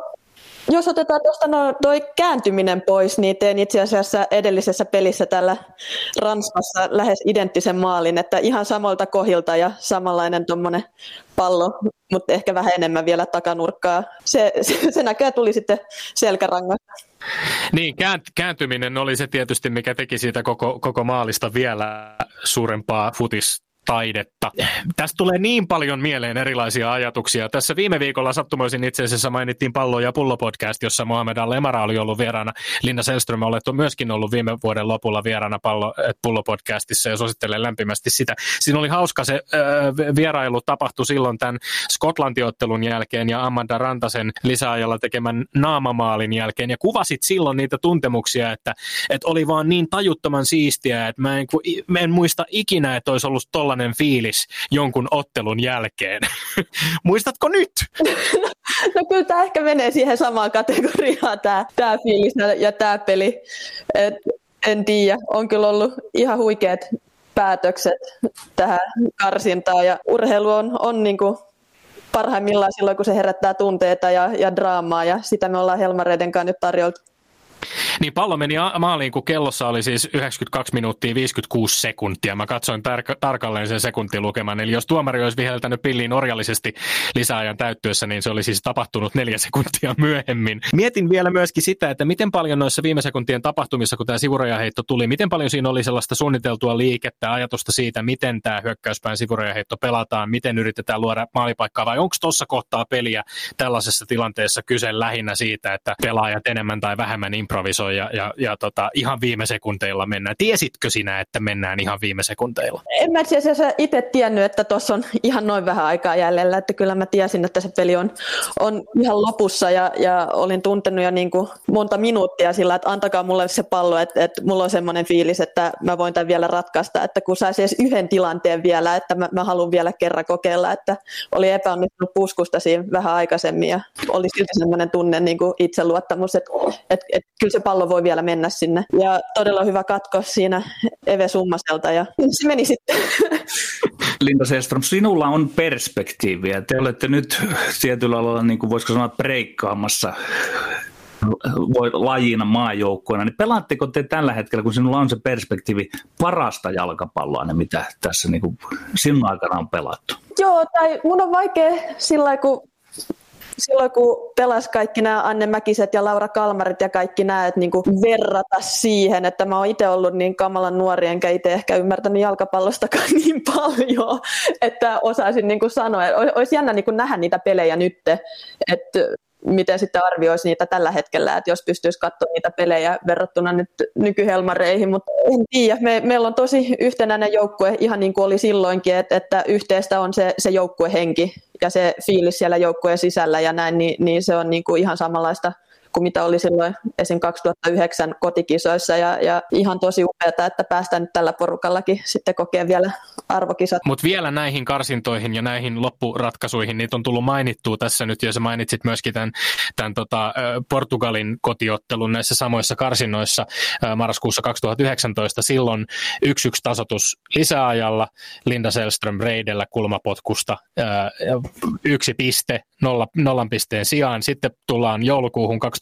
jos otetaan tuosta no, toi kääntyminen pois, niin tein itse asiassa edellisessä pelissä tällä Ranskassa lähes identtisen maalin, että ihan samalta kohilta ja samanlainen tuommoinen pallo, mutta ehkä vähän enemmän vielä takanurkkaa. Se, se, se näköjään tuli sitten selkärangasta. Niin, kääntyminen oli se tietysti, mikä teki siitä koko, koko maalista vielä suurempaa futis taidetta. Tästä tulee niin paljon mieleen erilaisia ajatuksia. Tässä viime viikolla sattumoisin itse asiassa mainittiin Pallo ja Pullo podcast, jossa Mohamed Al-Emara oli ollut vieraana. Linna Selström olet myöskin ollut viime vuoden lopulla vieraana Pallo, Pullo podcastissa ja suosittelen lämpimästi sitä. Siinä oli hauska se äh, vierailu tapahtui silloin tämän Skotlantiottelun jälkeen ja Amanda Rantasen lisäajalla tekemän naamamaalin jälkeen ja kuvasit silloin niitä tuntemuksia, että, että oli vaan niin tajuttoman siistiä, että mä en, mä en muista ikinä, että olisi ollut tolla sellainen fiilis jonkun ottelun jälkeen. Muistatko nyt? no, kyllä tämä ehkä menee siihen samaan kategoriaan, tämä, tämä fiilis ja tämä peli. Et, en tiedä, on kyllä ollut ihan huikeat päätökset tähän karsintaan ja urheilu on, on niin kuin parhaimmillaan silloin, kun se herättää tunteita ja, ja draamaa ja sitä me ollaan Helmareiden kanssa nyt tarjoltu. Niin pallo meni maaliin, kun kellossa oli siis 92 minuuttia 56 sekuntia. Mä katsoin tar- tarkalleen sen sekuntilukeman. Eli jos tuomari olisi viheltänyt pilliin orjallisesti lisäajan täyttyessä, niin se oli siis tapahtunut neljä sekuntia myöhemmin. Mietin vielä myöskin sitä, että miten paljon noissa viime sekuntien tapahtumissa, kun tämä sivurajaheitto tuli, miten paljon siinä oli sellaista suunniteltua liikettä, ajatusta siitä, miten tämä hyökkäyspään sivurajaheitto pelataan, miten yritetään luoda maalipaikkaa, vai onko tuossa kohtaa peliä tällaisessa tilanteessa kyse lähinnä siitä, että pelaajat enemmän tai vähemmän improvisoi ja, ja, ja tota, ihan viime sekunteilla mennään. Tiesitkö sinä, että mennään ihan viime sekunteilla? En mä itse itse tiennyt, että tuossa on ihan noin vähän aikaa jäljellä, että kyllä mä tiesin, että se peli on, on ihan lopussa ja, ja olin tuntenut jo niin kuin monta minuuttia sillä, että antakaa mulle se pallo, että, että mulla on semmoinen fiilis, että mä voin tämän vielä ratkaista, että kun saisi edes yhden tilanteen vielä, että mä, mä haluan vielä kerran kokeilla, että oli epäonnistunut puskusta siinä vähän aikaisemmin ja oli silti semmoinen tunne niin kuin itseluottamus, että, että, että kyllä se pallo voi vielä mennä sinne. Ja todella hyvä katko siinä Eve Summaselta ja se meni sitten. Linda Seström, sinulla on perspektiiviä. Te olette nyt tietyllä lailla, niin kuin voisiko sanoa, breikkaamassa voi lajina maajoukkoina, niin pelaatteko te tällä hetkellä, kun sinulla on se perspektiivi, parasta jalkapalloa, ne mitä tässä niin kuin sinun aikana on pelattu? Joo, tai mun on vaikea sillä kun silloin kun pelas kaikki nämä Anne Mäkiset ja Laura Kalmarit ja kaikki nämä, että niin verrata siihen, että mä oon itse ollut niin kamalan nuori, enkä itse ehkä ymmärtänyt jalkapallostakaan niin paljon, että osaisin niin sanoa. Olisi jännä niin nähdä niitä pelejä nyt, että miten sitten arvioisi niitä tällä hetkellä, että jos pystyisi katsoa niitä pelejä verrattuna nyt nykyhelmareihin, mutta en tiedä, me, meillä on tosi yhtenäinen joukkue ihan niin kuin oli silloinkin, että, että yhteistä on se, se joukkuehenki ja se fiilis siellä joukkueen sisällä ja näin, niin, niin se on niin kuin ihan samanlaista kuin mitä oli silloin esim. 2009 kotikisoissa ja, ja ihan tosi upeata, että päästään nyt tällä porukallakin sitten kokea vielä arvokisat. Mutta vielä näihin karsintoihin ja näihin loppuratkaisuihin, niitä on tullut mainittua tässä nyt, ja sä mainitsit myöskin tämän, tämän tota, Portugalin kotiottelun näissä samoissa karsinnoissa marraskuussa 2019. Silloin 1-1 tasotus lisäajalla, Linda Selström Reidellä kulmapotkusta, yksi piste nolla, nollan pisteen sijaan. Sitten tullaan joulukuuhun 2020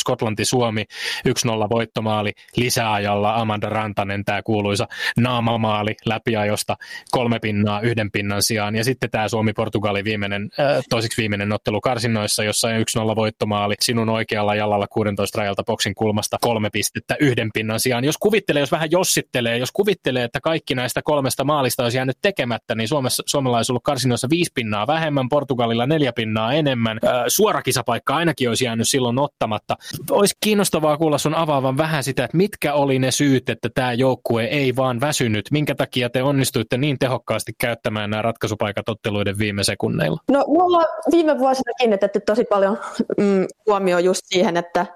Skotlanti-Suomi 1-0 voittomaali lisäajalla Amanda Rantanen, tämä kuuluisa naamamaali läpiajosta kolme pinnaa yhden pinnan sijaan. Ja sitten tämä Suomi-Portugali viimeinen, äh, toiseksi viimeinen ottelu karsinnoissa, jossa 1-0 voittomaali sinun oikealla jalalla 16 rajalta boksin kulmasta kolme pistettä yhden pinnan sijaan. Jos kuvittelee, jos vähän jossittelee, jos kuvittelee, että kaikki näistä kolmesta maalista olisi jäänyt tekemättä, niin Suomessa, Suomella olisi ollut karsinnoissa viisi pinnaa vähemmän, Portugalilla neljä pinnaa enemmän. Äh, suorakisapaikka ainakin olisi jäänyt silloin ottamatta. Olisi kiinnostavaa kuulla sun avaavan vähän sitä, että mitkä oli ne syyt, että tämä joukkue ei vaan väsynyt. Minkä takia te onnistuitte niin tehokkaasti käyttämään nämä ratkaisupaikat otteluiden viime sekunneilla? No mulla viime vuosina kiinnitetty tosi paljon mm, huomioon just siihen, että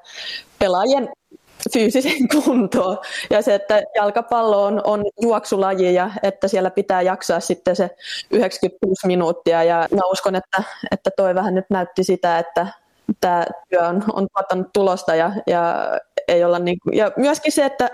pelaajien fyysisen kuntoon ja se, että jalkapallo on, on juoksulaji ja että siellä pitää jaksaa sitten se 96 minuuttia ja mä uskon, että, että toi vähän nyt näytti sitä, että tämä työ on, on tuottanut tulosta ja, ja ei olla niin ja myöskin se, että,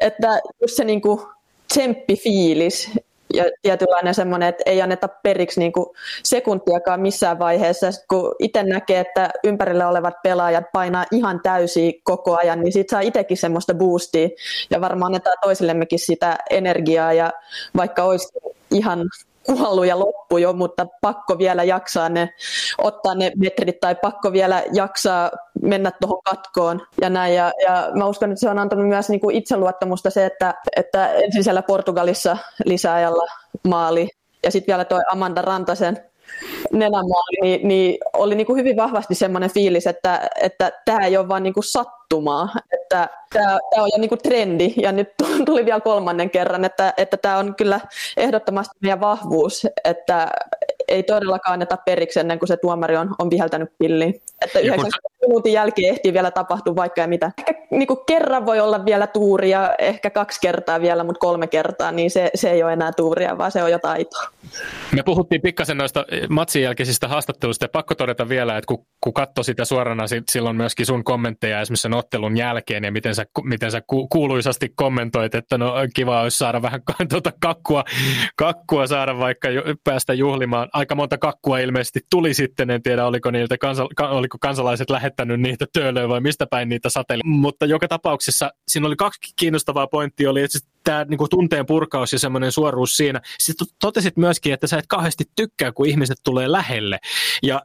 että just se niin kuin tsemppifiilis ja tietynlainen semmoinen, että ei anneta periksi niin kuin sekuntiakaan missään vaiheessa. Sitten kun itse näkee, että ympärillä olevat pelaajat painaa ihan täysiä koko ajan, niin siitä saa itsekin semmoista boostia ja varmaan annetaan toisillemmekin sitä energiaa ja vaikka olisi ihan kuollut ja loppu jo, mutta pakko vielä jaksaa ne, ottaa ne metrit tai pakko vielä jaksaa mennä tuohon katkoon ja näin. Ja, ja mä uskon, että se on antanut myös niin kuin itseluottamusta se, että, että ensin siellä Portugalissa lisäajalla maali ja sitten vielä toi Amanda Rantasen nenämaali, niin, niin oli niin kuin hyvin vahvasti semmoinen fiilis, että, että tämä ei ole vaan niin kuin sattumaa, että tämä, on jo niin kuin trendi. Ja nyt tuli vielä kolmannen kerran, että, että tämä on kyllä ehdottomasti meidän vahvuus, että ei todellakaan anneta periksi ennen kuin se tuomari on, on viheltänyt pilliin. Että 90 minuutin jälkeen ehtii vielä tapahtua vaikka ja mitä. Ehkä niin kuin kerran voi olla vielä tuuria, ehkä kaksi kertaa vielä, mutta kolme kertaa, niin se, se ei ole enää tuuria, vaan se on jotain taitoa. Me puhuttiin pikkasen noista matsin jälkeisistä haastatteluista ja pakko todeta vielä, että kun, kun katsoi sitä suorana silloin myöskin sun kommentteja esimerkiksi sen ottelun jälkeen ja miten sä, miten sä kuuluisasti kommentoit, että no kiva olisi saada vähän tuota kakkua, kakkua saada vaikka päästä juhlimaan aika monta kakkua ilmeisesti tuli sitten, en tiedä oliko, niiltä kansa, oliko kansalaiset lähettänyt niitä töölöön vai mistä päin niitä sateli. Mutta joka tapauksessa siinä oli kaksi kiinnostavaa pointtia, oli että tämä niin tunteen purkaus ja semmoinen suoruus siinä. Sitten totesit myöskin, että sä et kauheasti tykkää, kun ihmiset tulee lähelle. Ja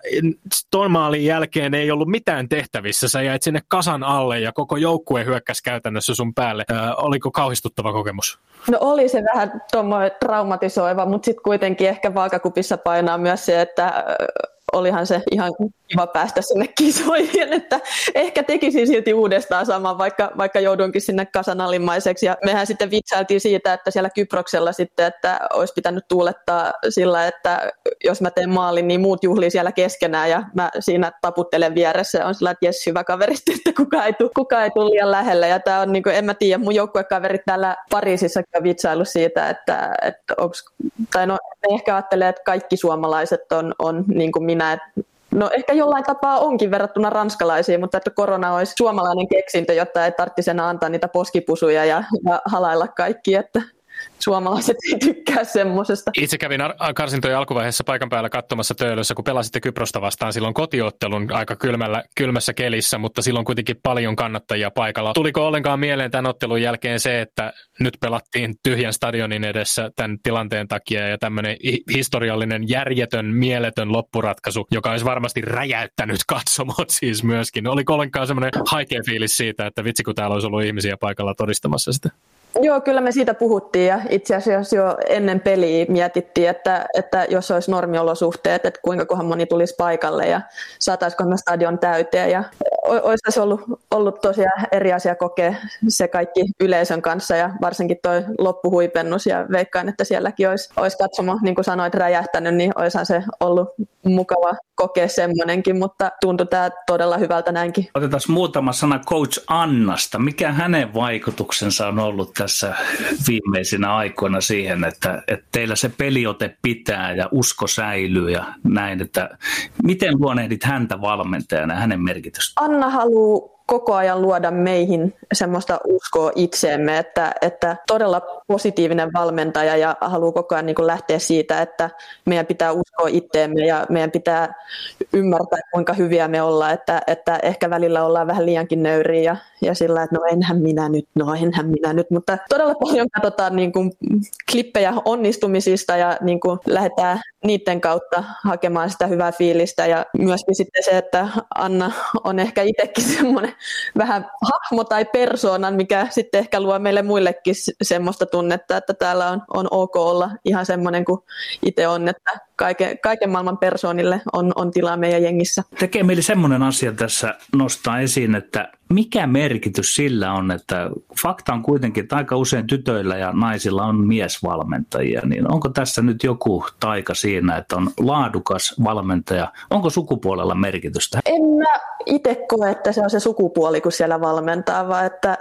ton maalin jälkeen ei ollut mitään tehtävissä. Sä jäit sinne kasan alle ja koko joukkue hyökkäsi käytännössä sun päälle. Ö, oliko kauhistuttava kokemus? No oli se vähän traumatisoiva, mutta sitten kuitenkin ehkä vaakakupissa painaa myös se, että olihan se ihan kiva päästä sinne kisoihin, että ehkä tekisin silti uudestaan saman, vaikka, vaikka joudunkin sinne kasanalimaiseksi. Ja mehän sitten vitsailtiin siitä, että siellä Kyproksella sitten, että olisi pitänyt tuulettaa sillä, että jos mä teen maalin, niin muut juhlii siellä keskenään ja mä siinä taputtelen vieressä. On sillä, että jes, hyvä kaveri, että kuka ei, tule, kuka ei tule liian lähelle. Ja tämä on, niin kuin, en mä tiedä, mun joukkuekaverit täällä Pariisissa vitsailu siitä, että, että onks, tai no, ehkä ajattelee, että kaikki suomalaiset on, on niin kuin minä, että No ehkä jollain tapaa onkin verrattuna ranskalaisiin, mutta että korona olisi suomalainen keksintö, jotta ei tarvitsisi enää antaa niitä poskipusuja ja, ja halailla kaikki. Että suomalaiset ei tykkää semmoisesta. Itse kävin karsintojen alkuvaiheessa paikan päällä katsomassa töölössä, kun pelasitte Kyprosta vastaan silloin kotiottelun aika kylmällä, kylmässä kelissä, mutta silloin kuitenkin paljon kannattajia paikalla. Tuliko ollenkaan mieleen tämän ottelun jälkeen se, että nyt pelattiin tyhjän stadionin edessä tämän tilanteen takia ja tämmöinen historiallinen, järjetön, mieletön loppuratkaisu, joka olisi varmasti räjäyttänyt katsomot siis myöskin. Oliko ollenkaan semmoinen haikea fiilis siitä, että vitsi kun täällä olisi ollut ihmisiä paikalla todistamassa sitä? Joo, kyllä me siitä puhuttiin ja itse asiassa jo ennen peliä mietittiin, että, että jos olisi normiolosuhteet, että kuinka kohan moni tulisi paikalle ja saataisiko me stadion täyteen. Ja olisi ollut, ollut tosiaan eri asia kokea se kaikki yleisön kanssa ja varsinkin tuo loppuhuipennus ja veikkaan, että sielläkin olisi, olisi katsomo, niin kuin sanoit, räjähtänyt, niin olisihan se ollut mukava kokea semmoinenkin, mutta tuntui tämä todella hyvältä näinkin. Otetaan muutama sana coach Annasta. Mikä hänen vaikutuksensa on ollut tässä viimeisinä aikoina siihen, että, että teillä se peliote pitää ja usko säilyy ja näin, että miten luonehdit häntä valmentajana ja hänen merkitystä? Anna haluaa koko ajan luoda meihin semmoista uskoa itseemme, että, että todella positiivinen valmentaja ja haluaa koko ajan niin lähteä siitä, että meidän pitää uskoa itteemme ja meidän pitää ymmärtää, kuinka hyviä me ollaan, että, että ehkä välillä ollaan vähän liiankin nöyriä ja, ja sillä, että no enhän minä nyt, no enhän minä nyt, mutta todella paljon katsotaan niin kuin klippejä onnistumisista ja niin kuin lähdetään niiden kautta hakemaan sitä hyvää fiilistä. Ja myöskin sitten se, että Anna on ehkä itsekin semmoinen vähän hahmo tai persoonan, mikä sitten ehkä luo meille muillekin semmoista tunnetta, että täällä on, on ok olla ihan semmoinen kuin itse on, että kaiken, kaiken maailman persoonille on, on tilaa meidän jengissä. Tekee meille semmoinen asia tässä nostaa esiin, että mikä merkitys sillä on, että fakta on kuitenkin, että aika usein tytöillä ja naisilla on miesvalmentajia, niin onko tässä nyt joku taika siinä, että on laadukas valmentaja? Onko sukupuolella merkitystä? En mä itse koe, että se on se sukupuoli, kun siellä valmentaa, vaan että,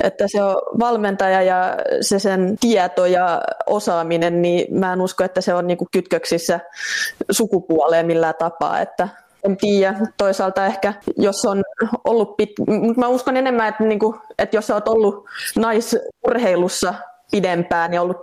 että se on valmentaja ja se sen tieto ja osaaminen, niin mä en usko, että se on niinku kytköksissä sukupuoleen millään tapaa, että en tiedä. Toisaalta ehkä, jos on ollut pit... mutta mä uskon enemmän, että, niinku, että jos olet ollut naisurheilussa pidempään ja ollut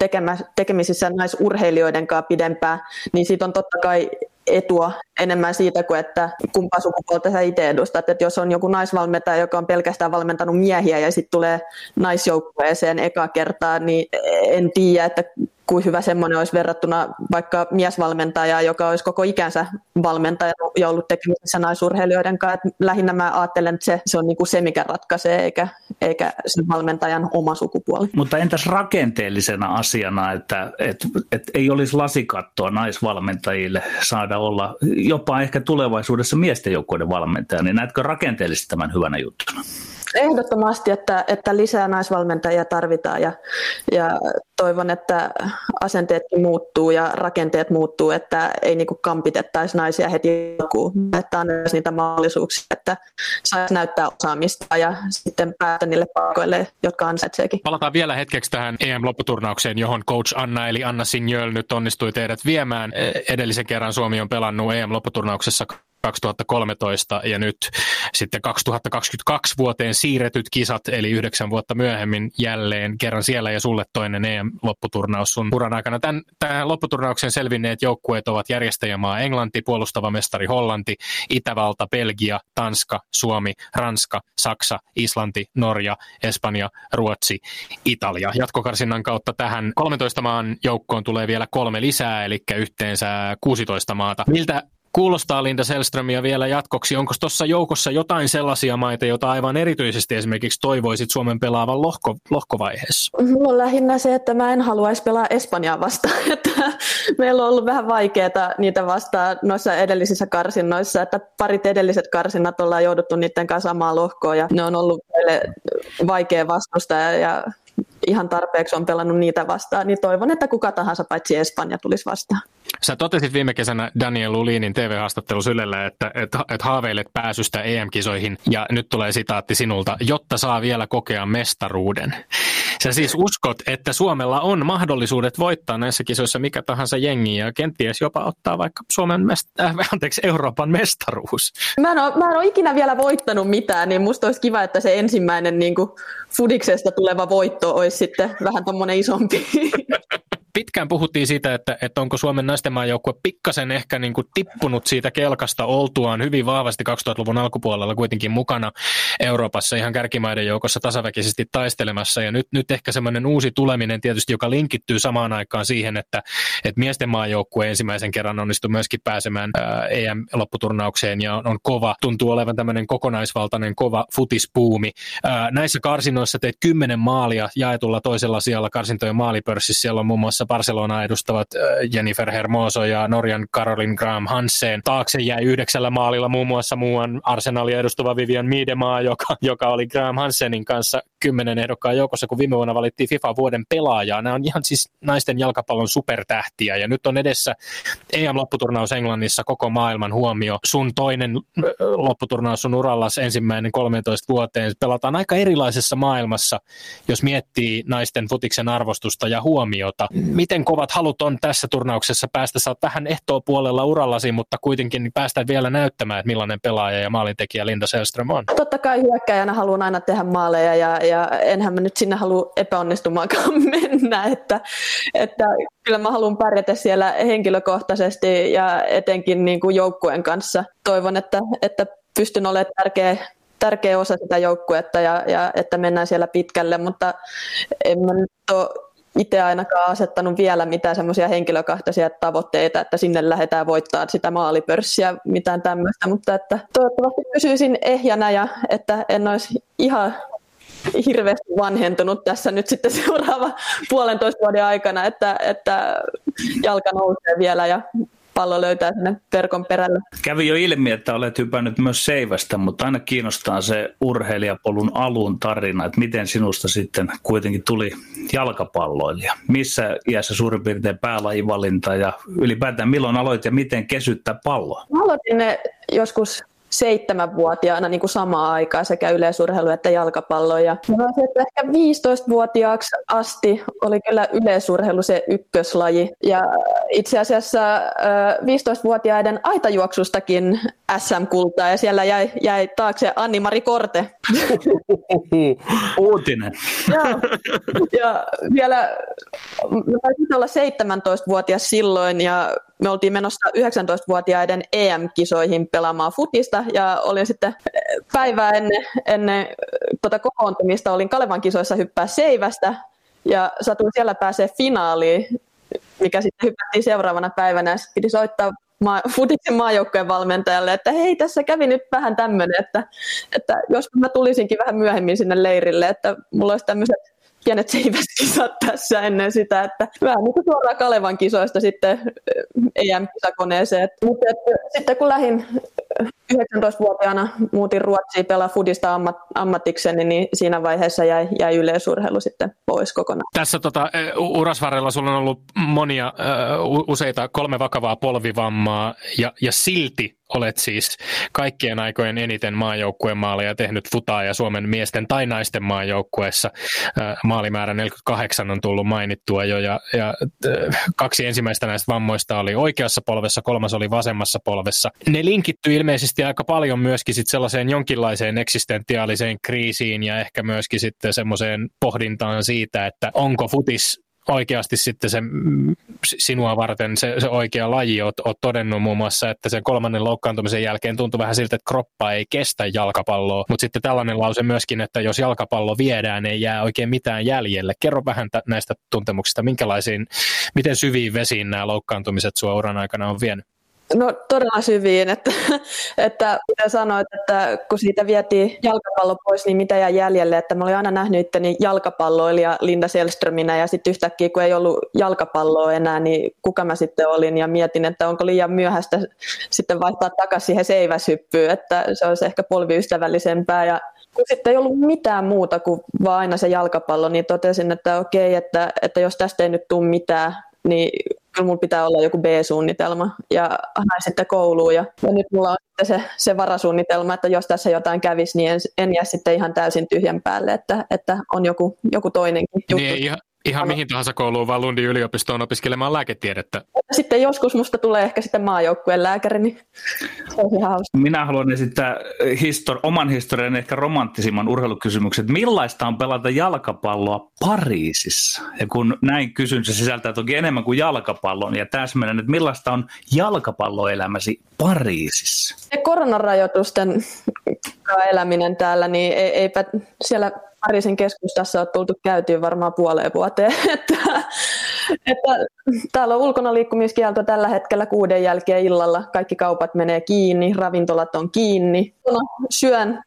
tekemisissä naisurheilijoiden kanssa pidempään, niin siitä on totta kai etua enemmän siitä kuin, että kumpaa sukupuolta sä itse edustat. Että jos on joku naisvalmentaja, joka on pelkästään valmentanut miehiä ja sitten tulee naisjoukkueeseen eka kertaa, niin en tiedä, että kuin hyvä semmoinen olisi verrattuna vaikka miesvalmentajaa, joka olisi koko ikänsä valmentaja ja ollut tekemisissä naisurheilijoiden kanssa. Että lähinnä mä ajattelen, että se, se on niinku se, mikä ratkaisee, eikä, eikä sen valmentajan oma sukupuoli. Mutta entäs rakenteellisena asiana, että et, et ei olisi lasikattoa naisvalmentajille saada olla jopa ehkä tulevaisuudessa miesten joukkueiden valmentaja, niin näetkö rakenteellisesti tämän hyvänä juttuna? Ehdottomasti, että, että lisää naisvalmentajia tarvitaan ja, ja toivon, että asenteetkin muuttuu ja rakenteet muuttuu, että ei niin kampitettaisi naisia heti alkuun, että on myös niitä mahdollisuuksia, että saisi näyttää osaamista ja sitten päästä niille paikoille, jotka ansaitseekin. Palataan vielä hetkeksi tähän EM-lopputurnaukseen, johon coach Anna eli Anna Sinjöl nyt onnistui teidät viemään. Edellisen kerran Suomi on pelannut EM-lopputurnauksessa 2013 ja nyt sitten 2022 vuoteen siirretyt kisat, eli yhdeksän vuotta myöhemmin jälleen kerran siellä ja sulle toinen EM-lopputurnaus sun uran aikana. Tämän, tämän lopputurnauksen selvinneet joukkueet ovat järjestäjämaa Englanti, puolustava mestari Hollanti, Itävalta, Belgia, Tanska, Suomi, Ranska, Saksa, Islanti, Norja, Espanja, Ruotsi, Italia. Jatkokarsinnan kautta tähän 13 maan joukkoon tulee vielä kolme lisää, eli yhteensä 16 maata. Miltä kuulostaa Linda Selströmiä vielä jatkoksi. Onko tuossa joukossa jotain sellaisia maita, joita aivan erityisesti esimerkiksi toivoisit Suomen pelaavan lohko, lohkovaiheessa? Mulla on lähinnä se, että mä en haluaisi pelaa Espanjaa vastaan. Että meillä on ollut vähän vaikeaa niitä vastaan noissa edellisissä karsinnoissa, että parit edelliset karsinnat ollaan jouduttu niiden kanssa samaan lohkoon ja ne on ollut meille vaikea vastusta ja ihan tarpeeksi on pelannut niitä vastaan, niin toivon, että kuka tahansa paitsi Espanja tulisi vastaan. Sä totesit viime kesänä Daniel Lulinin TV-haastattelussa Ylellä, että, että, että haaveilet pääsystä EM-kisoihin, ja nyt tulee sitaatti sinulta, jotta saa vielä kokea mestaruuden. Sä siis uskot, että Suomella on mahdollisuudet voittaa näissä kisoissa mikä tahansa jengi ja kenties jopa ottaa vaikka Suomen mest- äh, anteeksi, Euroopan mestaruus. Mä en, ole, mä en ole ikinä vielä voittanut mitään, niin musta olisi kiva, että se ensimmäinen niin kuin Fudiksesta tuleva voitto olisi sitten vähän tommonen isompi. pitkään puhuttiin siitä, että, että onko Suomen naisten maajoukkue pikkasen ehkä niin kuin tippunut siitä kelkasta oltuaan hyvin vahvasti 2000-luvun alkupuolella kuitenkin mukana Euroopassa ihan kärkimaiden joukossa tasaväkisesti taistelemassa. Ja nyt, nyt ehkä semmoinen uusi tuleminen tietysti, joka linkittyy samaan aikaan siihen, että, että miesten maajoukkue ensimmäisen kerran onnistui myöskin pääsemään ää, EM-lopputurnaukseen ja on, on kova, tuntuu olevan tämmöinen kokonaisvaltainen kova futispuumi. Ää, näissä karsinoissa teet kymmenen maalia jaetulla toisella sijalla karsintojen maalipörssissä. Siellä on muun muassa Barcelona edustavat Jennifer Hermoso ja Norjan Caroline Graham Hansen. Taakse jäi yhdeksällä maalilla muun muassa muuan Arsenalia edustava Vivian Miedemaa, joka, joka oli Graham Hansenin kanssa kymmenen ehdokkaan joukossa, kun viime vuonna valittiin FIFA vuoden pelaajaa. Nämä on ihan siis naisten jalkapallon supertähtiä ja nyt on edessä EM-lopputurnaus Englannissa koko maailman huomio. Sun toinen lopputurnaus sun urallas ensimmäinen 13 vuoteen. Pelataan aika erilaisessa maailmassa, jos miettii naisten futiksen arvostusta ja huomiota miten kovat halut on tässä turnauksessa päästä? Sä oot vähän ehtoa puolella urallasi, mutta kuitenkin päästä vielä näyttämään, että millainen pelaaja ja maalintekijä Linda Selström on. Totta kai hyökkäjänä haluan aina tehdä maaleja ja, ja enhän mä nyt sinne halua epäonnistumaankaan mennä, että, että kyllä mä haluan pärjätä siellä henkilökohtaisesti ja etenkin niin kuin joukkueen kanssa. Toivon, että, että pystyn olemaan tärkeä tärkeä osa sitä joukkuetta ja, ja että mennään siellä pitkälle, mutta en mä nyt ole itse ainakaan asettanut vielä mitään semmoisia henkilökohtaisia tavoitteita, että sinne lähdetään voittaa sitä maalipörssiä, mitään tämmöistä, mutta että toivottavasti pysyisin ehjänä ja että en olisi ihan hirveästi vanhentunut tässä nyt sitten seuraava puolentoista vuoden aikana, että, että jalka nousee vielä ja pallo löytää sinne verkon perälle. Kävi jo ilmi, että olet hypännyt myös seivästä, mutta aina kiinnostaa se urheilijapolun alun tarina, että miten sinusta sitten kuitenkin tuli jalkapalloilija. Missä iässä suurin piirtein päälajivalinta ja ylipäätään milloin aloit ja miten kesyttää palloa? Mä aloitin ne joskus seitsemänvuotiaana niin kuin samaan aikaan sekä yleisurheilu että jalkapallo. Ja että ehkä 15-vuotiaaksi asti oli kyllä yleisurheilu se ykköslaji. Ja itse asiassa 15-vuotiaiden aitajuoksustakin SM-kultaa ja siellä jäi, jäi taakse Anni-Mari Korte. Uutinen. ja, ja vielä, mä taisin olla 17-vuotias silloin ja me oltiin menossa 19-vuotiaiden EM-kisoihin pelaamaan futista ja olin sitten päivää ennen, ennen tuota kokoontumista olin Kalevan kisoissa hyppää seivästä ja satuin siellä pääsee finaaliin, mikä sitten hypättiin seuraavana päivänä ja piti soittaa maa, Futiksen maajoukkojen valmentajalle, että hei, tässä kävi nyt vähän tämmöinen, että, että jos mä tulisinkin vähän myöhemmin sinne leirille, että mulla olisi tämmöiset pienet seiväskisat tässä ennen sitä, että vähän niin kuin suoraan Kalevan kisoista sitten EM-kisakoneeseen. Mutta sitten kun lähdin 19-vuotiaana muutin Ruotsiin pelaa Fudista ammat, ammatikseni, niin siinä vaiheessa jäi, jäi yleisurheilu sitten pois kokonaan. Tässä tota, urasvarrella sulla on ollut monia, useita kolme vakavaa polvivammaa ja, ja silti olet siis kaikkien aikojen eniten maajoukkueen maaleja tehnyt futaa ja Suomen miesten tai naisten maajoukkueessa. Maalimäärä 48 on tullut mainittua jo ja, ja kaksi ensimmäistä näistä vammoista oli oikeassa polvessa, kolmas oli vasemmassa polvessa. Ne linkittyy ilmeisesti aika paljon myöskin sit sellaiseen jonkinlaiseen eksistentiaaliseen kriisiin ja ehkä myöskin sitten semmoiseen pohdintaan siitä, että onko futis oikeasti sitten se sinua varten se, se oikea laji. Oot, oot todennut muun muassa, että sen kolmannen loukkaantumisen jälkeen tuntui vähän siltä, että kroppa ei kestä jalkapalloa. Mutta sitten tällainen lause myöskin, että jos jalkapallo viedään, ei jää oikein mitään jäljelle. Kerro vähän t- näistä tuntemuksista, minkälaisiin, miten syviin vesiin nämä loukkaantumiset sua uran aikana on vienyt? No todella syviin, että, että mitä sanoit, että kun siitä vietiin jalkapallo pois, niin mitä jäi jäljelle, että mä olin aina nähnyt itteni jalkapalloilija Linda Selströminä ja sitten yhtäkkiä kun ei ollut jalkapalloa enää, niin kuka mä sitten olin? Ja mietin, että onko liian myöhäistä sitten vaihtaa takaisin siihen seiväshyppyyn, että se olisi ehkä polviystävällisempää. Ja kun sitten ei ollut mitään muuta kuin vaan aina se jalkapallo, niin totesin, että okei, että, että jos tästä ei nyt tule mitään, niin kyllä mulla pitää olla joku B-suunnitelma ja hain sitten kouluun ja, ja nyt mulla on sitten se, se varasuunnitelma, että jos tässä jotain kävisi, niin en, en jää sitten ihan täysin tyhjän päälle, että, että on joku, joku toinenkin juttu. Niin, ihan, Ihan mihin tahansa kouluun, vaan Lundin yliopistoon opiskelemaan lääketiedettä. Sitten joskus musta tulee ehkä sitten maajoukkueen lääkäri, niin se on ihan hauska. Minä haluan esittää histori- oman historian ehkä romanttisimman urheilukysymyksen. Millaista on pelata jalkapalloa Pariisissa? Ja kun näin kysyn, se sisältää toki enemmän kuin jalkapallon. Ja täsmennän, että millaista on jalkapalloelämäsi Pariisissa? Ja koronarajoitusten eläminen täällä, niin eipä siellä Pariisin keskustassa on tultu käytyä varmaan puoleen vuoteen. että, että täällä on ulkona liikkumiskielto tällä hetkellä kuuden jälkeen illalla. Kaikki kaupat menee kiinni, ravintolat on kiinni. Syön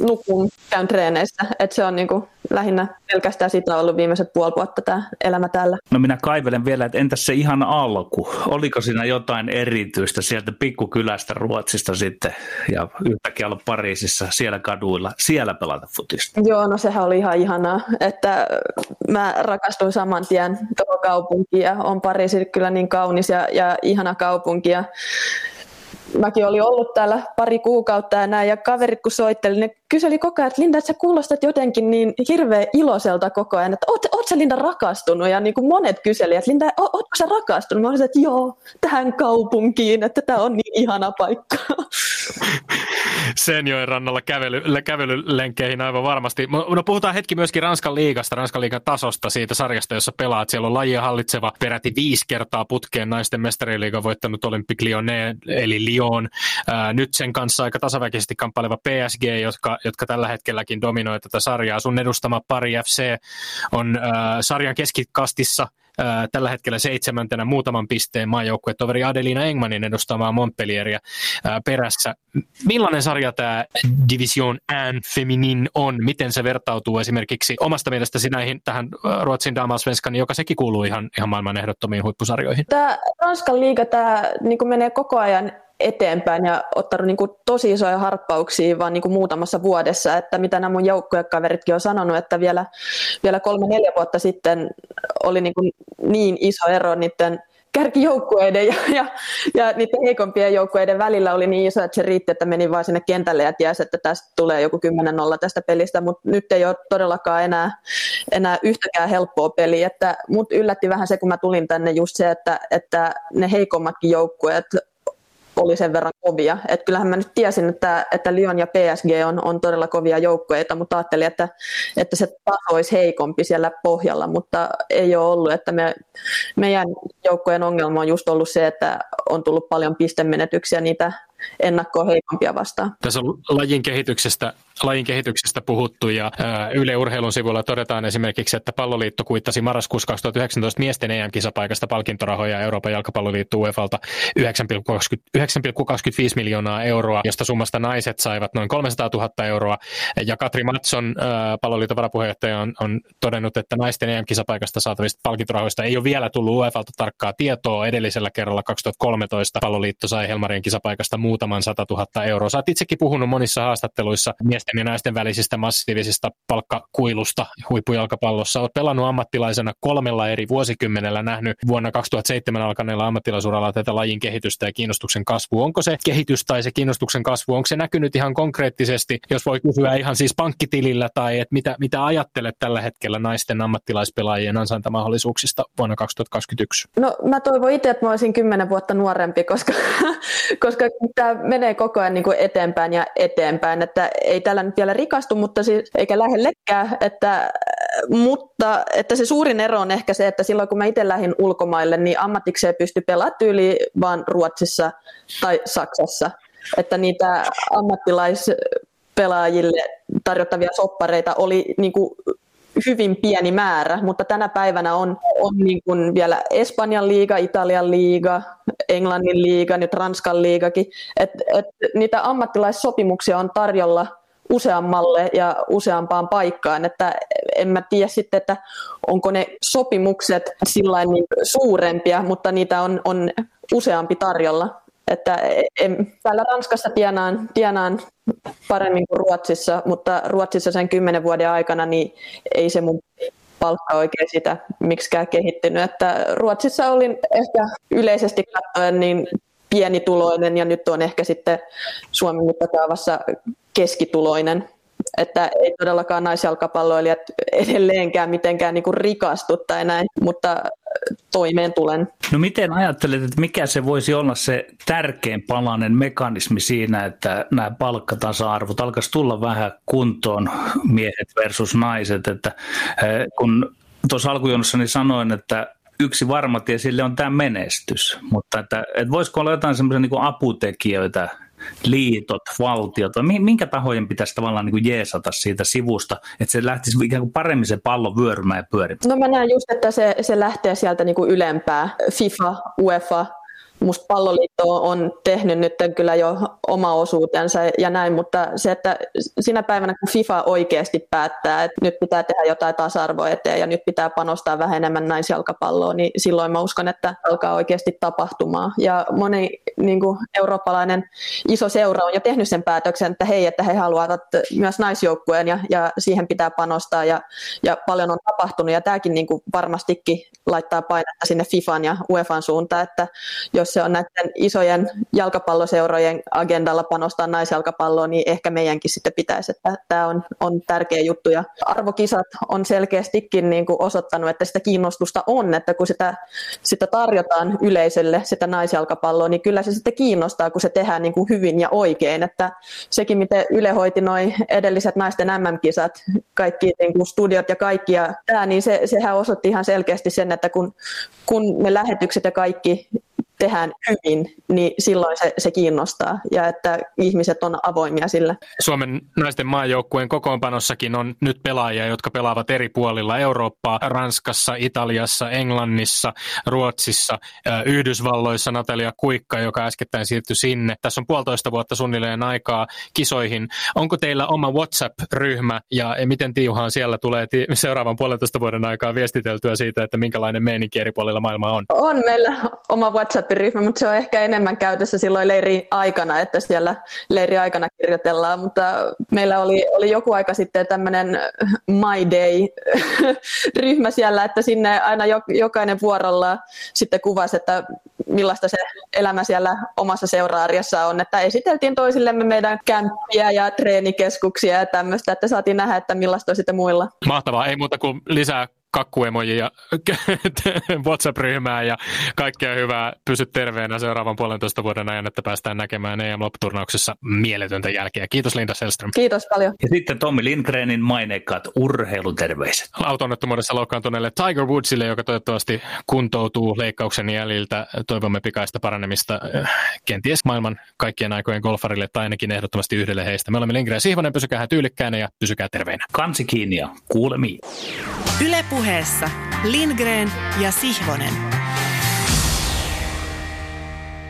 nukun, käyn treeneissä. Et se on niinku lähinnä pelkästään sitä ollut viimeiset puoli vuotta tämä elämä täällä. No minä kaivelen vielä, että entäs se ihan alku? Oliko siinä jotain erityistä sieltä pikkukylästä Ruotsista sitten ja yhtäkkiä olla Pariisissa siellä kaduilla, siellä pelata futista? Joo, no sehän oli ihan ihanaa, että mä rakastuin saman tien tuohon kaupunkiin ja on Pariisi kyllä niin kaunis ja, ja ihana kaupunki ja mäkin olin ollut täällä pari kuukautta ja näin, ja kaverit kun soitteli, ne kyseli koko ajan, että Linda, että sä kuulostat jotenkin niin hirveän iloiselta koko ajan, että oot, oot sä Linda rakastunut? Ja niin kuin monet kyseli, että Linda, ootko sä rakastunut? Mä olisin, että joo, tähän kaupunkiin, että tämä on niin ihana paikka. Senjoen rannalla kävely, kävelylenkkeihin aivan varmasti. No puhutaan hetki myöskin Ranskan liigasta, Ranskan liigan tasosta, siitä sarjasta, jossa pelaat. Siellä on lajia hallitseva peräti viisi kertaa putkeen naisten mestariliiga voittanut Olympique Lyonnais, eli Lyon. nyt sen kanssa aika tasaväkisesti kamppaileva PSG, jotka, jotka tällä hetkelläkin dominoi tätä sarjaa. Sun edustama pari FC on äh, sarjan keskikastissa – tällä hetkellä seitsemäntenä muutaman pisteen maajoukkuetoveri Adelina Engmanin edustamaa Montpellieria perässä. Millainen sarja tämä Division N Feminin on? Miten se vertautuu esimerkiksi omasta mielestäsi näihin tähän Ruotsin Damasvenskan, joka sekin kuuluu ihan, ihan maailman ehdottomiin huippusarjoihin? Tämä Ranskan liiga tämä niin menee koko ajan eteenpäin ja ottanut niin kuin tosi isoja harppauksia vaan niin kuin muutamassa vuodessa, että mitä nämä mun joukkuekaveritkin on sanonut, että vielä, vielä kolme-neljä vuotta sitten oli niin, kuin niin iso ero niiden kärkijoukkueiden ja, ja, ja niiden heikompien joukkueiden välillä oli niin iso, että se riitti, että meni vain sinne kentälle ja tiesi, että tästä tulee joku 10-0 tästä pelistä, mutta nyt ei ole todellakaan enää, enää yhtäkään helppoa peliä. Että mut yllätti vähän se, kun mä tulin tänne just se, että, että ne heikommatkin joukkueet oli sen verran kovia. Et kyllähän mä nyt tiesin, että, että Lyon ja PSG on, on todella kovia joukkoja, mutta ajattelin, että, että se taso olisi heikompi siellä pohjalla, mutta ei ole ollut. Että me, meidän joukkojen ongelma on just ollut se, että on tullut paljon pistemenetyksiä niitä ennakkoa heikompia vastaan. Tässä on lajin kehityksestä, lajin kehityksestä puhuttu ja Yle Urheilun sivuilla todetaan esimerkiksi, että palloliitto kuittasi marraskuussa 2019 miesten EM-kisapaikasta palkintorahoja Euroopan jalkapalloliitto UEFalta 9,25 miljoonaa euroa, josta summasta naiset saivat noin 300 000 euroa. Ja Katri Matson, palloliiton varapuheenjohtaja, on, on todennut, että naisten EM-kisapaikasta saatavista palkintorahoista ei ole vielä tullut UEFalta tarkkaa tietoa. Edellisellä kerralla 2013 palloliitto sai Helmarien kisapaikasta muutaman 100 000 euroa. Sä itsekin puhunut monissa haastatteluissa miesten miesten ja naisten välisistä massiivisista palkkakuilusta huippujalkapallossa. Olet pelannut ammattilaisena kolmella eri vuosikymmenellä, nähnyt vuonna 2007 alkaneella ammattilaisuralla tätä lajin kehitystä ja kiinnostuksen kasvu. Onko se kehitys tai se kiinnostuksen kasvu, onko se näkynyt ihan konkreettisesti, jos voi kysyä ihan siis pankkitilillä tai että mitä, mitä ajattelet tällä hetkellä naisten ammattilaispelaajien ansaintamahdollisuuksista vuonna 2021? No mä toivon itse, että mä olisin kymmenen vuotta nuorempi, koska, koska tämä menee koko ajan niin kuin eteenpäin ja eteenpäin, että ei tällä nyt vielä rikastu, mutta siis, eikä lähellekään, että, mutta että se suurin ero on ehkä se, että silloin kun mä itse lähdin ulkomaille, niin ammatikseen pystyi pelaamaan tyyli vaan Ruotsissa tai Saksassa, että niitä ammattilaispelaajille tarjottavia soppareita oli niin kuin hyvin pieni määrä, mutta tänä päivänä on, on niin kuin vielä Espanjan liiga, Italian liiga, Englannin liiga, nyt Ranskan liigakin. Et, et niitä ammattilaissopimuksia on tarjolla useammalle ja useampaan paikkaan, että en mä tiedä sitten, että onko ne sopimukset sillä niin suurempia, mutta niitä on, on useampi tarjolla. Että en, täällä Ranskassa tienaan, tienaan paremmin kuin Ruotsissa, mutta Ruotsissa sen kymmenen vuoden aikana niin ei se mun palkka oikein sitä miksikään kehittynyt. Että Ruotsissa olin ehkä yleisesti katsoen niin pienituloinen ja nyt on ehkä sitten Suomen mittakaavassa keskituloinen. Että ei todellakaan naisjalkapalloilijat edelleenkään mitenkään niin kuin rikastu tai näin, mutta toimeen tulen. No miten ajattelet, että mikä se voisi olla se tärkein palanen mekanismi siinä, että nämä palkkatasa-arvot alkaisi tulla vähän kuntoon miehet versus naiset, että kun tuossa alkujonossani sanoin, että yksi varma tie sille on tämä menestys, mutta että, että voisiko olla jotain semmoisia niin aputekijöitä liitot, valtiot, minkä tahojen pitäisi tavallaan niin kuin jeesata siitä sivusta, että se lähtisi ikään kuin paremmin se pallo vyörymään ja pyörimään? No mä näen just, että se, se lähtee sieltä niin kuin ylempää. FIFA, UEFA, Musta palloliitto on tehnyt nyt kyllä jo oma osuutensa ja näin, mutta se, että sinä päivänä kun FIFA oikeasti päättää, että nyt pitää tehdä jotain tasa-arvoa eteen ja nyt pitää panostaa vähän enemmän naisjalkapalloon, niin silloin mä uskon, että alkaa oikeasti tapahtumaan. Ja moni niin kuin eurooppalainen iso seura on jo tehnyt sen päätöksen, että hei, että he haluavat myös naisjoukkueen ja, ja siihen pitää panostaa ja, ja paljon on tapahtunut ja tämäkin niin kuin varmastikin laittaa painetta sinne FIFAn ja UEFan suuntaan, että jos se on näiden isojen jalkapalloseurojen agendalla panostaa naisjalkapalloon, niin ehkä meidänkin sitten pitäisi, että tämä on, on tärkeä juttu. Ja arvokisat on selkeästikin niin kuin osoittanut, että sitä kiinnostusta on, että kun sitä, sitä tarjotaan yleisölle, sitä naisjalkapalloa, niin kyllä se sitten kiinnostaa, kun se tehdään niin kuin hyvin ja oikein. Että sekin, miten Yle hoiti noin edelliset naisten MM-kisat, kaikki niin kuin studiot ja kaikki, ja tämä, niin se, sehän osoitti ihan selkeästi sen, että kun, kun ne lähetykset ja kaikki tehdään hyvin, niin silloin se, se kiinnostaa ja että ihmiset on avoimia sillä. Suomen naisten maajoukkueen kokoonpanossakin on nyt pelaajia, jotka pelaavat eri puolilla Eurooppaa, Ranskassa, Italiassa, Englannissa, Ruotsissa, Yhdysvalloissa Natalia Kuikka, joka äskettäin siirtyi sinne. Tässä on puolitoista vuotta suunnilleen aikaa kisoihin. Onko teillä oma WhatsApp-ryhmä ja miten Tiuhaan siellä tulee seuraavan puolentoista vuoden aikaa viestiteltyä siitä, että minkälainen meininki eri puolilla maailmaa on? On meillä oma WhatsApp WhatsApp-ryhmä, mutta se on ehkä enemmän käytössä silloin leiri aikana, että siellä leiri aikana kirjoitellaan, mutta meillä oli, oli joku aika sitten tämmöinen My Day-ryhmä siellä, että sinne aina jokainen vuorolla sitten kuvasi, että millaista se elämä siellä omassa seuraariassa on, että esiteltiin toisillemme meidän kämppiä ja treenikeskuksia ja tämmöistä, että saatiin nähdä, että millaista on sitten muilla. Mahtavaa, ei muuta kuin lisää kakkuemoji ja WhatsApp-ryhmää ja kaikkea hyvää. Pysy terveenä seuraavan puolentoista vuoden ajan, että päästään näkemään EM-lopputurnauksessa mieletöntä jälkeä. Kiitos Linda Selström. Kiitos paljon. Ja sitten Tommi Lindgrenin maineikkaat urheiluterveiset. Autonnettomuudessa loukkaantuneelle Tiger Woodsille, joka toivottavasti kuntoutuu leikkauksen jäljiltä. Toivomme pikaista paranemista äh, kenties maailman kaikkien aikojen golfarille tai ainakin ehdottomasti yhdelle heistä. Me olemme Lindgren ja Sihvonen, pysykää tyylikkäänä ja pysykää terveinä. Kansi kiinni ja kuulemiin. Ylepuheessa Lindgren ja Sihvonen.